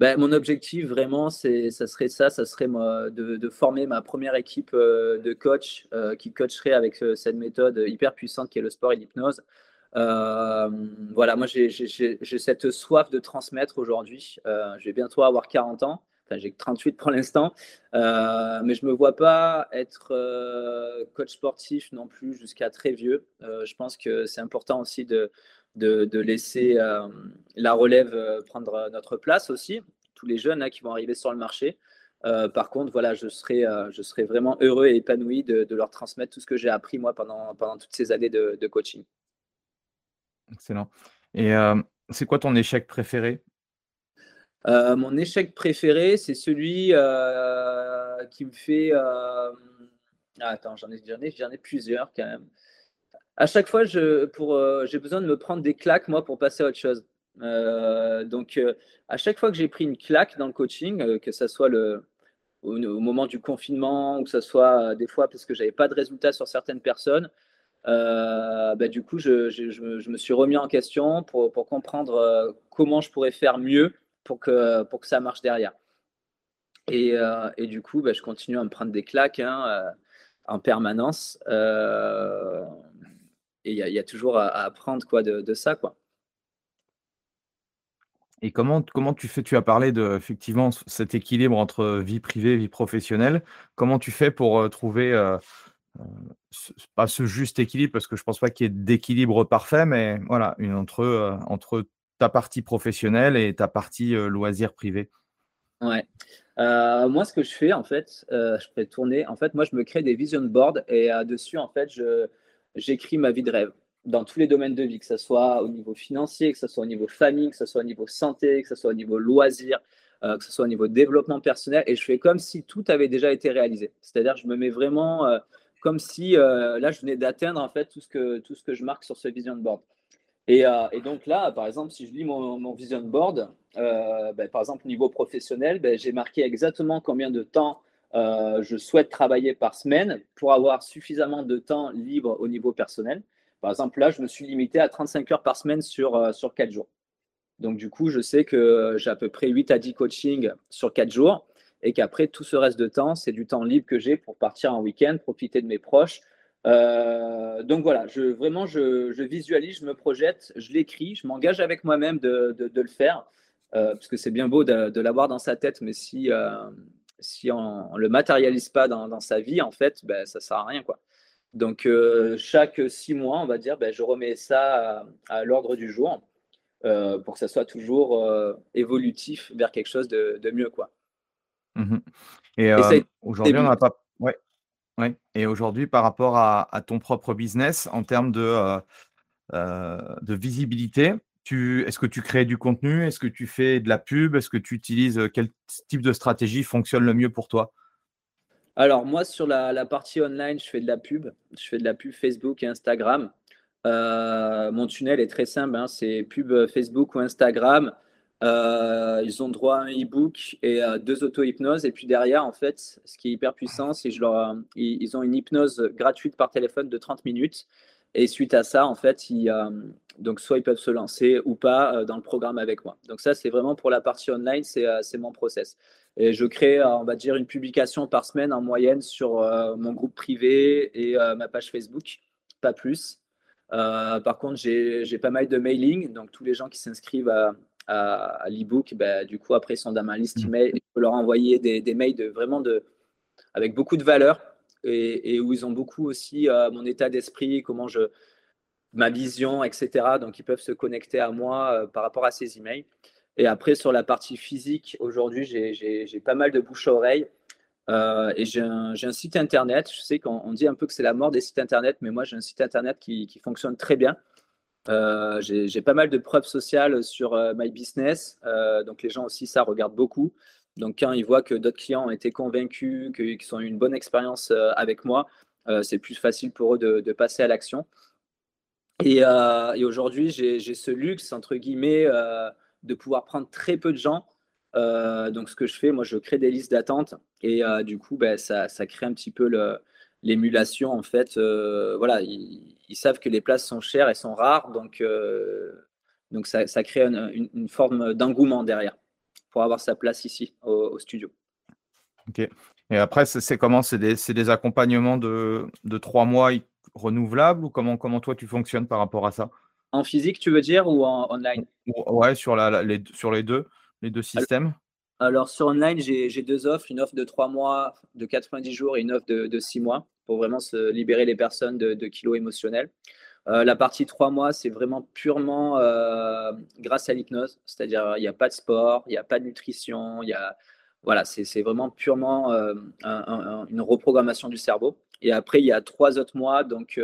Ben, mon objectif vraiment, c'est, ça serait ça, ça serait de, de, former ma première équipe de coach qui coacherait avec cette méthode hyper puissante qui est le sport et l'hypnose. voilà, moi j'ai, cette soif de transmettre aujourd'hui. je vais bientôt avoir 40 ans j'ai que 38 pour l'instant, euh, mais je me vois pas être euh, coach sportif non plus jusqu'à très vieux. Euh, je pense que c'est important aussi de, de, laisser la relève prendre notre place aussi, tous les jeunes qui vont arriver sur le marché. par contre, voilà, je serais, je serais vraiment heureux et épanoui de, leur transmettre tout ce que j'ai appris moi pendant, pendant toutes ces années de, de coaching. Excellent. Et c'est quoi ton échec préféré? Euh, mon échec préféré, c'est celui euh, qui me fait. Euh, ah, attends, j'en ai, ai, ai, plusieurs quand même. À chaque fois, j'ai besoin de me prendre des claques, moi, pour passer à autre chose. donc, à chaque fois que j'ai pris une claque dans le coaching, que ce soit le, au, moment du confinement ou que ce soit des fois parce que j'avais pas de résultats sur certaines personnes, bah, du coup, je, je, je, me suis remis en question pour, pour comprendre comment je pourrais faire mieux pour que, pour que ça marche derrière. Et, euh, et du coup, bah, je continue à me prendre des claques hein, euh, en permanence. Euh, et il y, y, a toujours à, apprendre quoi, de, de, ça. Quoi. Et comment, comment tu fais Tu as parlé de effectivement cet équilibre entre vie privée et vie professionnelle. Comment tu fais pour trouver pas ce juste équilibre parce que je pense pas qu'il y ait d'équilibre parfait, mais voilà, une, entre, entre ta partie professionnelle et ta partie euh, loisir privé Ouais. Euh, moi, ce que je fais, en fait, euh, je peux tourner. En fait, moi, je me crée des vision boards et dessus, en fait, je, j'écris ma vie de rêve dans tous les domaines de vie, que ce soit au niveau financier, que ce soit au niveau famille, que ce soit au niveau santé, que ce soit au niveau loisir, que ce soit au niveau développement personnel. Et je fais comme si tout avait déjà été réalisé. C'est-à-dire, je me mets vraiment comme si là, je venais d'atteindre en fait tout ce que tout ce que je marque sur ce vision board. Euh, et, donc là, par exemple, si je lis mon, vision board, euh, ben, par exemple, niveau professionnel, ben, j'ai marqué exactement combien de temps euh, je souhaite travailler par semaine pour avoir suffisamment de temps libre au niveau personnel. Par exemple, là, je me suis limité à 35 heures par semaine sur, sur 4 jours. Donc, du coup, je sais que j'ai à peu près 8 à 10 coachings sur 4 jours et qu'après, tout ce reste de temps, c'est du temps libre que j'ai pour partir en week-end, profiter de mes proches, euh, donc voilà, vraiment, je, visualise, je me projette, je l'écris, je m'engage avec moi-même de, le faire, euh, parce que c'est bien beau de, l'avoir dans sa tête, mais si, euh, si on ne le matérialise pas dans, sa vie, en fait, ben, ça ne sert à rien. Quoi. Donc chaque six mois, on va dire, ben, je remets ça à, l'ordre du jour pour que ça soit toujours évolutif vers quelque chose de, mieux. Quoi. Mmh Et, aujourd'hui, on n'a pas et aujourd'hui, par rapport à, ton propre business, en termes de, euh, euh, de visibilité, est-ce que tu crées du contenu? Est-ce que tu fais de la pub? Est-ce que tu utilises euh, quel type de stratégie fonctionne le mieux pour toi? Alors moi, sur la, partie online, je fais de la pub. Je fais de la pub Facebook et Instagram. mon tunnel est très simple, hein. c'est pub Facebook ou Instagram. Euh, ils ont droit à un e-book et à deux auto-hypnoses. Et puis derrière, en fait, ce qui est hyper puissant, c'est ils ont une hypnose gratuite par téléphone de 30 minutes. Et suite à ça, en fait, ils, euh, donc soit ils peuvent se lancer ou pas euh, dans le programme avec moi. Donc ça, c'est vraiment pour la partie online, c'est mon process. Et je crée, on va dire, une publication par semaine en moyenne sur mon groupe privé et ma page Facebook, pas plus. par contre, j'ai pas mal de mailing, donc tous les gens qui s'inscrivent à, à, l'e-book, bah, du coup, après, ils sont dans ma liste mm. email. Je peux leur envoyer des, des, mails de, vraiment de, avec beaucoup de valeur et, où ils ont beaucoup aussi euh, mon état d'esprit, comment je, ma vision, etc. Donc, ils peuvent se connecter à moi euh, par rapport à ces emails. Et après, sur la partie physique, aujourd'hui, j'ai pas mal de bouche à oreille. Euh, et j'ai un, un, site internet. Je sais qu'on dit un peu que c'est la mort des sites internet, mais moi, j'ai un site internet qui, qui fonctionne très bien. Euh, j'ai pas mal de preuves sociales sur My Business. Donc, les gens aussi, ça regardent beaucoup. Donc, quand ils voient que d'autres clients ont été convaincus, qu'ils ont eu une bonne expérience avec moi, c'est plus facile pour eux de, passer à l'action. Et, aujourd'hui, j'ai ce luxe, entre guillemets, de pouvoir prendre très peu de gens. donc, ce que je fais, moi, je crée des listes d'attente. Et du coup, ben, ça, crée un petit peu l'émulation, en fait, voilà, ils, savent que les places sont chères et sont rares, donc ça, crée une, forme d'engouement derrière pour avoir sa place ici au, studio. Ok. Et après, c'est comment? C'est des, accompagnements de, de trois mois renouvelables ou comment, comment toi tu fonctionnes par rapport à ça? En physique, tu veux dire, ou en online? Ouais, sur, la, les, sur les deux, les deux systèmes? Alors, sur online, j'ai deux offres, une offre de trois mois, de 90 jours et une offre de, de 6 mois pour vraiment se libérer les personnes de, de kilos émotionnels. Euh, la partie trois mois, c'est vraiment purement euh, grâce à l'hypnose, c'est-à-dire il n'y a pas de sport, il n'y a pas de nutrition, voilà, c'est vraiment purement euh, une reprogrammation du cerveau. Et après, il y a trois autres mois. Donc,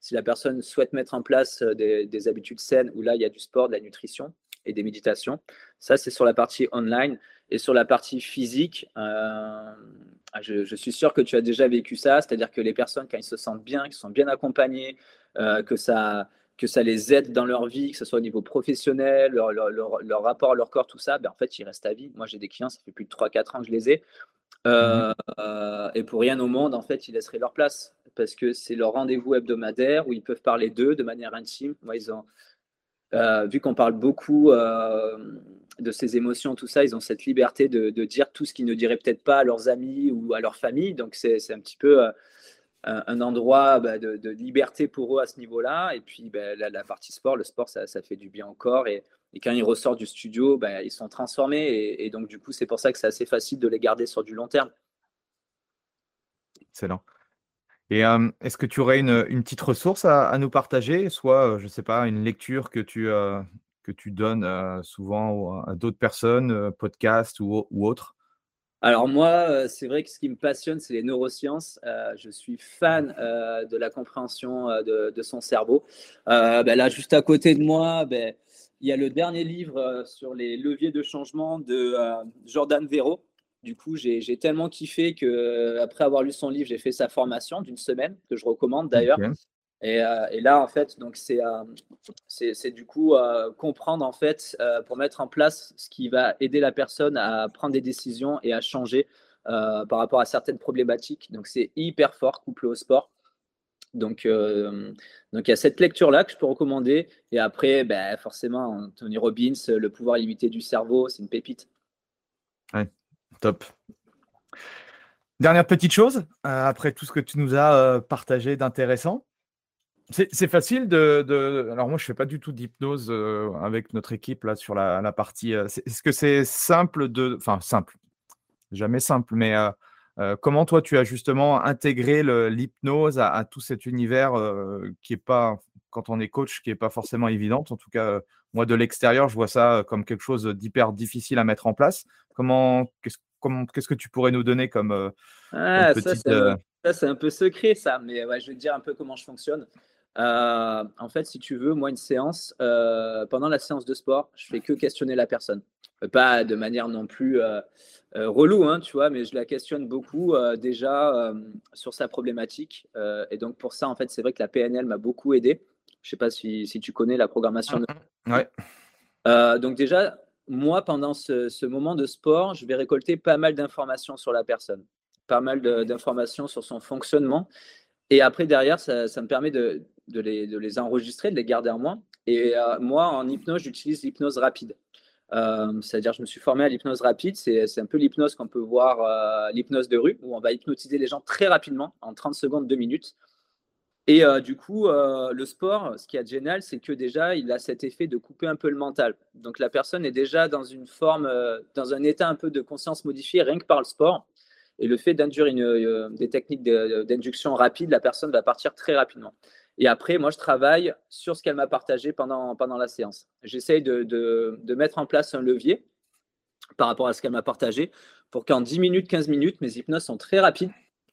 si la personne souhaite mettre en place euh, des, habitudes saines, où là, il y a du sport, de la nutrition et des méditations, ça, c'est sur la partie online. Et sur la partie physique, euh, je, suis sûr que tu as déjà vécu ça, c'est-à-dire que les personnes, quand ils se sentent bien, qu'ils sont bien accompagnés, que, ça, que ça les aide dans leur vie, que ce soit au niveau professionnel, leur, leur, rapport à leur corps, tout ça, ben, en fait, ils restent à vie. Moi, j'ai des clients, ça fait plus de 3-4 ans que je les ai. Mmh euh, et pour rien au monde, en fait, ils laisseraient leur place parce que c'est leur rendez-vous hebdomadaire où ils peuvent parler d'eux de manière intime. Moi, ils ont, euh, vu qu'on parle beaucoup euh, de ces émotions, tout ça, ils ont cette liberté de, dire tout ce qu'ils ne diraient peut-être pas à leurs amis ou à leur famille. Donc, c'est un petit peu un endroit bah, de, liberté pour eux à ce niveau-là. Et puis, bah, la, partie sport, le sport, ça, fait du bien corps. Et, quand ils ressortent du studio, ben, ils sont transformés. Et, donc, du coup, c'est pour ça que c'est assez facile de les garder sur du long terme. Excellent. Et euh, est-ce que tu aurais une, petite ressource à, nous partager, soit, je ne sais pas, une lecture que tu, euh, que tu donnes souvent à d'autres personnes, podcast ou, ou autre alors moi, c'est vrai que ce qui me passionne, c'est les neurosciences. je suis fan de la compréhension de, son cerveau. Ben là, juste à côté de moi, ben, il y a le dernier livre sur les leviers de changement de Jordan Vero. Du coup, j'ai tellement kiffé que euh, après avoir lu son livre, j'ai fait sa formation d'une semaine que je recommande d'ailleurs. Et, là, en fait, donc c'est c'est du coup comprendre en fait pour mettre en place ce qui va aider la personne à prendre des décisions et à changer par rapport à certaines problématiques. Donc c'est hyper fort couplé au sport. Donc, euh, donc il y a cette lecture-là que je peux recommander. Et après, ben, forcément, Tony Robbins, Le pouvoir limité du cerveau, c'est une pépite. Ouais, top. Dernière petite chose, euh, après tout ce que tu nous as euh, partagé d'intéressant, c'est facile de, Alors moi, je ne fais pas du tout d'hypnose avec notre équipe là sur la, partie. Est-ce que c'est simple de... Enfin, simple. Jamais simple, mais euh, comment toi, tu as justement intégré l'hypnose à, tout cet univers euh, qui est pas, quand on est coach, qui n'est pas forcément évident. En tout cas, euh, moi, de l'extérieur, je vois ça comme quelque chose d'hyper difficile à mettre en place. Comment, qu'est-ce, que tu pourrais nous donner comme, ah, Ça, c'est un peu secret, ça, mais je vais te dire un peu comment je fonctionne. en fait, si tu veux, moi, une séance, pendant la séance de sport, je fais que questionner la personne. Pas de manière non plus euh, relou, hein, tu vois, mais je la questionne beaucoup euh, déjà euh, sur sa problématique. et donc pour ça, en fait, c'est vrai que la PNL m'a beaucoup aidé. Je ne sais pas si, tu connais la programmation. De... Ouais. donc déjà, moi, pendant ce, moment de sport, je vais récolter pas mal d'informations sur la personne, pas mal d'informations sur son fonctionnement. Et après, derrière, ça, me permet de, les, enregistrer, de les garder en moi. Et moi, en hypnose, j'utilise l'hypnose rapide. Euh, c'est-à-dire, je me suis formé à l'hypnose rapide. C'est un peu l'hypnose qu'on peut voir, euh, l'hypnose de rue, où on va hypnotiser les gens très rapidement, en 30 secondes, 2 minutes. Et euh, du coup, le sport, ce qui est génial, c'est que déjà, il a cet effet de couper un peu le mental. Donc, la personne est déjà dans une forme, dans un état un peu de conscience modifiée, rien que par le sport. Et le fait d'induire des techniques d'induction rapide, la personne va partir très rapidement. Et après, moi, je travaille sur ce qu'elle m'a partagé pendant, la séance. J'essaye de, de, mettre en place un levier par rapport à ce qu'elle m'a partagé pour qu'en 10 minutes, 15 minutes, mes hypnoses sont très rapides.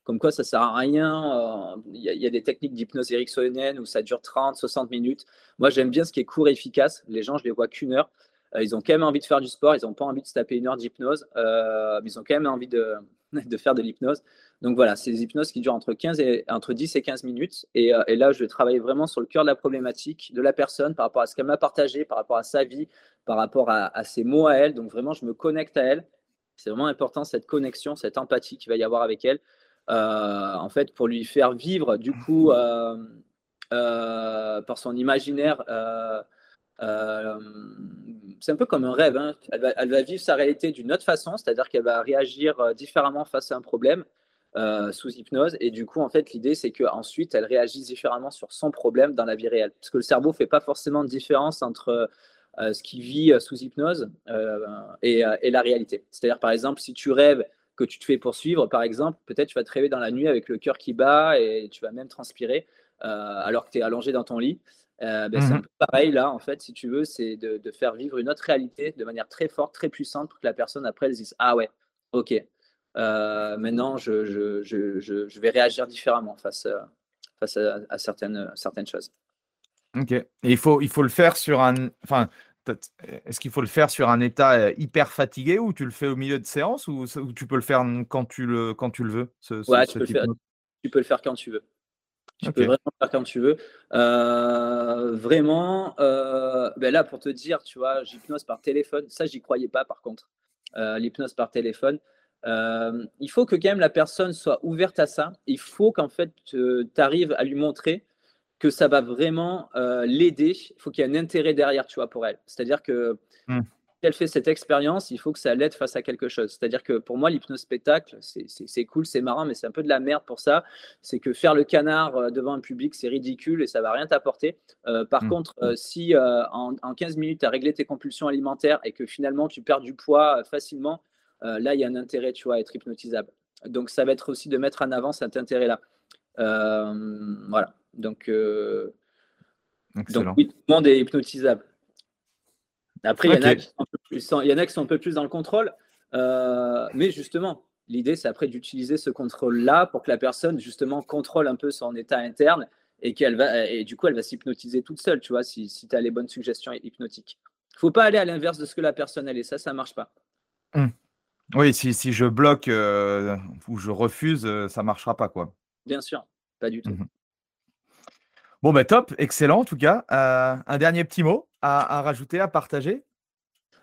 Comme quoi, ça sert à rien. Euh, il y, a des techniques d'hypnose ericksonienne où ça dure 30, 60 minutes. Moi, j'aime bien ce qui est court et efficace. Les gens, je les vois qu'une heure. Euh, ils ont quand même envie de faire du sport. Ils n'ont pas envie de se taper une heure d'hypnose. Euh, mais ils ont quand même envie de, faire de l'hypnose. Donc voilà, c'est des hypnoses qui durent entre, 15 et, entre 10 et 15 minutes. Et, là, je vais travailler vraiment sur le cœur de la problématique de la personne par rapport à ce qu'elle m'a partagé, par rapport à sa vie, par rapport à, ses mots à elle. Donc vraiment, je me connecte à elle. C'est vraiment important cette connexion, cette empathie qu'il va y avoir avec elle. En fait, pour lui faire vivre, du coup, par son imaginaire, c'est un peu comme un rêve. Hein. Elle, va, vivre sa réalité d'une autre façon, c'est-à-dire qu'elle va réagir différemment face à un problème. sous hypnose et du coup en fait l'idée c'est qu'ensuite elle réagisse différemment sur son problème dans la vie réelle parce que le cerveau fait pas forcément de différence entre ce qui vit sous hypnose et, la réalité c'est à dire par exemple si tu rêves que tu te fais poursuivre par exemple peut-être tu vas te rêver dans la nuit avec le cœur qui bat et tu vas même transpirer alors que tu es allongé dans ton lit euh, ben, C'est un mmh peu pareil là, en fait, si tu veux, c'est de, de, faire vivre une autre réalité de manière très forte, très puissante pour que la personne après elle se dise Ah ouais, ok, euh, maintenant je, je, je, je, vais réagir différemment face, à, face à, certaines, certaines choses. Ok, et il faut, il faut le faire sur un. Enfin, est-ce qu'il faut le faire sur un état euh, hyper fatigué ou tu le fais au milieu de séance ou, ou tu peux le faire quand tu le, quand tu le veux ce, Ouais, tu, peux faire, tu peux le faire quand tu veux. Tu peux vraiment faire comme tu veux. Euh, vraiment, euh, ben là, pour te dire, tu vois, j'hypnose par téléphone. Ça, j'y croyais pas, par contre. Euh, l'hypnose par téléphone. il faut que quand même la personne soit ouverte à ça. Il faut qu'en fait, tu arrives à lui montrer que ça va vraiment l'aider. Il faut qu'il y ait un intérêt derrière, tu vois, pour elle. C'est-à-dire que mmh elle fait cette expérience, il faut que ça l'aide face à quelque chose. C'est-à-dire que pour moi, l'hypnose spectacle, c'est cool, c'est marrant, mais c'est un peu de la merde pour ça. C'est que faire le canard euh, devant un public, c'est ridicule et ça va rien t'apporter. Euh, par mmh. contre, euh, si en, 15 minutes, tu as réglé tes compulsions alimentaires et que finalement, tu perds du poids facilement, là, il y a un intérêt, tu vois, à être hypnotisable. Donc, ça va être aussi de mettre en avant cet intérêt-là. voilà. Donc, donc oui, tout le monde est hypnotisable. Après, il y, en a qui sont un peu plus dans le contrôle. Euh, mais justement, l'idée, c'est après d'utiliser ce contrôle-là pour que la personne, justement, contrôle un peu son état interne et qu'elle va, et du coup, elle va s'hypnotiser toute seule, tu vois, si, si tu as les bonnes suggestions hypnotiques. Il ne faut pas aller à l'inverse de ce que la personne elle est. Ça, ça ne marche pas. Hum. Oui, si, si, je bloque euh, ou je refuse, euh, ça ne marchera pas, quoi. Bien sûr, pas du tout. Hum. Bon, ben top, excellent en tout cas. un dernier petit mot à, rajouter, à partager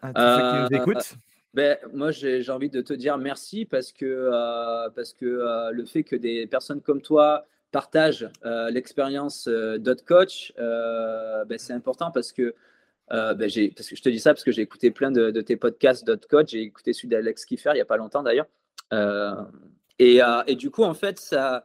à tous ceux qui nous euh, écoutent? ben, moi, j'ai envie de te dire merci parce que, euh, parce que euh, le fait que des personnes comme toi partagent l'expérience d'Hotcoach, ben, c'est important parce que, ben, parce que je te dis ça parce que j'ai écouté plein de, tes podcasts d'Hotcoach. J'ai écouté celui d'Alex Kiffer il n'y a pas longtemps d'ailleurs. Et, et, du coup, en fait, ça,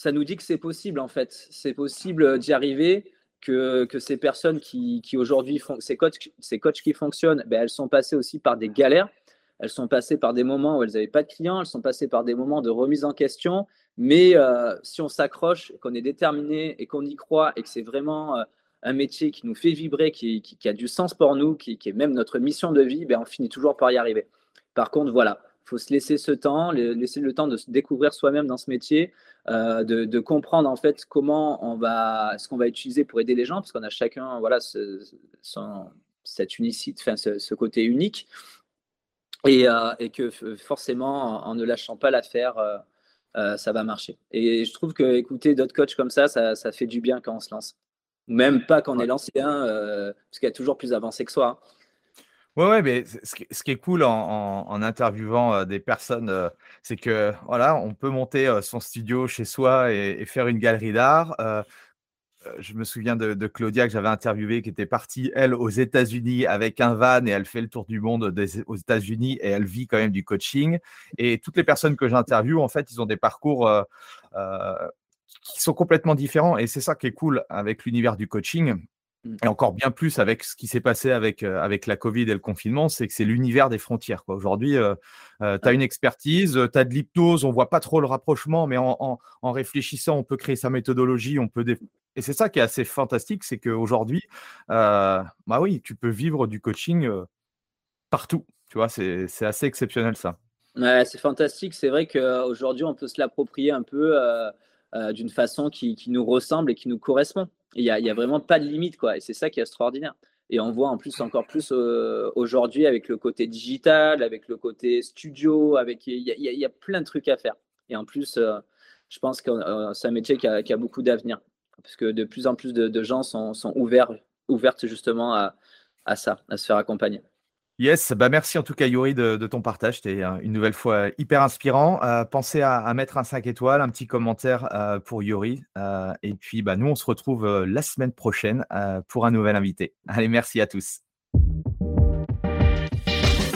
ça nous dit que c'est possible, en fait. C'est possible d'y arriver que, ces personnes qui, aujourd'hui font ces coachs, ces coachs qui fonctionnent, ben, elles sont passées aussi par des galères. Elles sont passées par des moments où elles n'avaient pas de clients, elles sont passées par des moments de remise en question. Mais euh, si on s'accroche, qu'on est déterminé et qu'on y croit et que c'est vraiment euh, un métier qui nous fait vibrer, qui, a du sens pour nous, qui, est même notre mission de vie, ben, on finit toujours par y arriver. Par contre, voilà, il faut se laisser ce temps, laisser le temps de se découvrir soi-même dans ce métier, euh, de, comprendre en fait comment on va, ce qu'on va utiliser pour aider les gens, parce qu'on a chacun voilà ce, cette unicité, enfin ce, côté unique, et, euh, et, que forcément en ne lâchant pas l'affaire, euh, ça va marcher. Et je trouve que écouter d'autres coachs comme ça, ça, ça, fait du bien quand on se lance. Même pas quand on est lancé un, parce qu'il y a toujours plus avancé que soi. Hein. Ouais, ouais, mais ce qui, est cool en, interviewant des personnes, c'est que voilà, on peut monter son studio chez soi et, faire une galerie d'art. je me souviens de, Claudia que j'avais interviewée, qui était partie, elle, aux États-Unis avec un van et elle fait le tour du monde aux États-Unis et elle vit quand même du coaching. Et toutes les personnes que j'interviewe, en fait, ils ont des parcours qui sont complètement différents. Et c'est ça qui est cool avec l'univers du coaching. Et encore bien plus avec ce qui s'est passé avec, euh, avec la Covid et le confinement, c'est que c'est l'univers des frontières. Aujourd'hui, euh, euh, tu as une expertise, tu as de l'hypnose, on voit pas trop le rapprochement, mais en, en, réfléchissant, on peut créer sa méthodologie, on peut et c'est ça qui est assez fantastique, c'est qu'aujourd'hui, bah oui, tu peux vivre du coaching partout. Tu vois, c'est assez exceptionnel ça. Ouais, c'est fantastique. C'est vrai qu'aujourd'hui, on peut se l'approprier un peu d'une façon qui, qui, nous ressemble et qui nous correspond. Il n'y a, a, vraiment pas de limite, quoi. Et c'est ça qui est extraordinaire. Et on voit en plus encore plus euh, aujourd'hui avec le côté digital, avec le côté studio, avec il y, y, a plein de trucs à faire. Et en plus, euh, je pense que euh, c'est un métier qui a, qui a beaucoup d'avenir, parce que de plus en plus de, gens sont, sont, ouverts, ouvertes justement à, à, ça, à se faire accompagner. Yes, bah merci en tout cas Yuri de, ton partage. C'était une nouvelle fois hyper inspirant. pensez à, mettre un 5 étoiles, un petit commentaire pour Yuri. et puis bah, nous, on se retrouve la semaine prochaine pour un nouvel invité. Allez, merci à tous.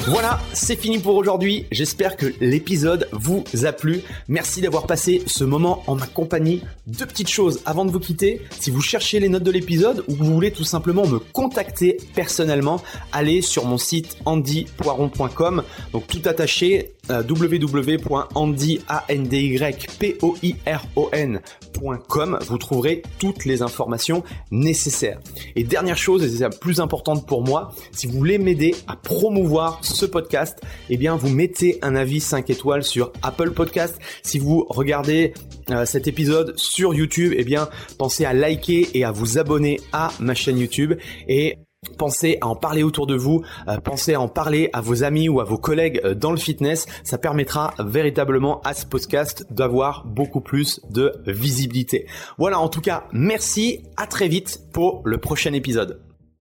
Voilà, c'est fini pour aujourd'hui. J'espère que l'épisode vous a plu. Merci d'avoir passé ce moment en ma compagnie. Deux petites choses avant de vous quitter. Si vous cherchez les notes de l'épisode ou vous voulez tout simplement me contacter personnellement, allez sur mon site andypoiron.com. Donc tout attaché, euh, www.andypoiron.com. Vous trouverez toutes les informations nécessaires. Et dernière chose, et c'est la plus importante pour moi, si vous voulez m'aider à promouvoir ce podcast, eh bien vous mettez un avis 5 étoiles sur Apple Podcast. Si vous regardez euh, cet épisode sur YouTube, eh bien pensez à liker et à vous abonner à ma chaîne YouTube et Pensez à en parler autour de vous, euh, pensez à en parler à vos amis ou à vos collègues euh, dans le fitness. Ça permettra véritablement à ce podcast d'avoir beaucoup plus de visibilité. Voilà, en tout cas, merci, à très vite pour le prochain épisode.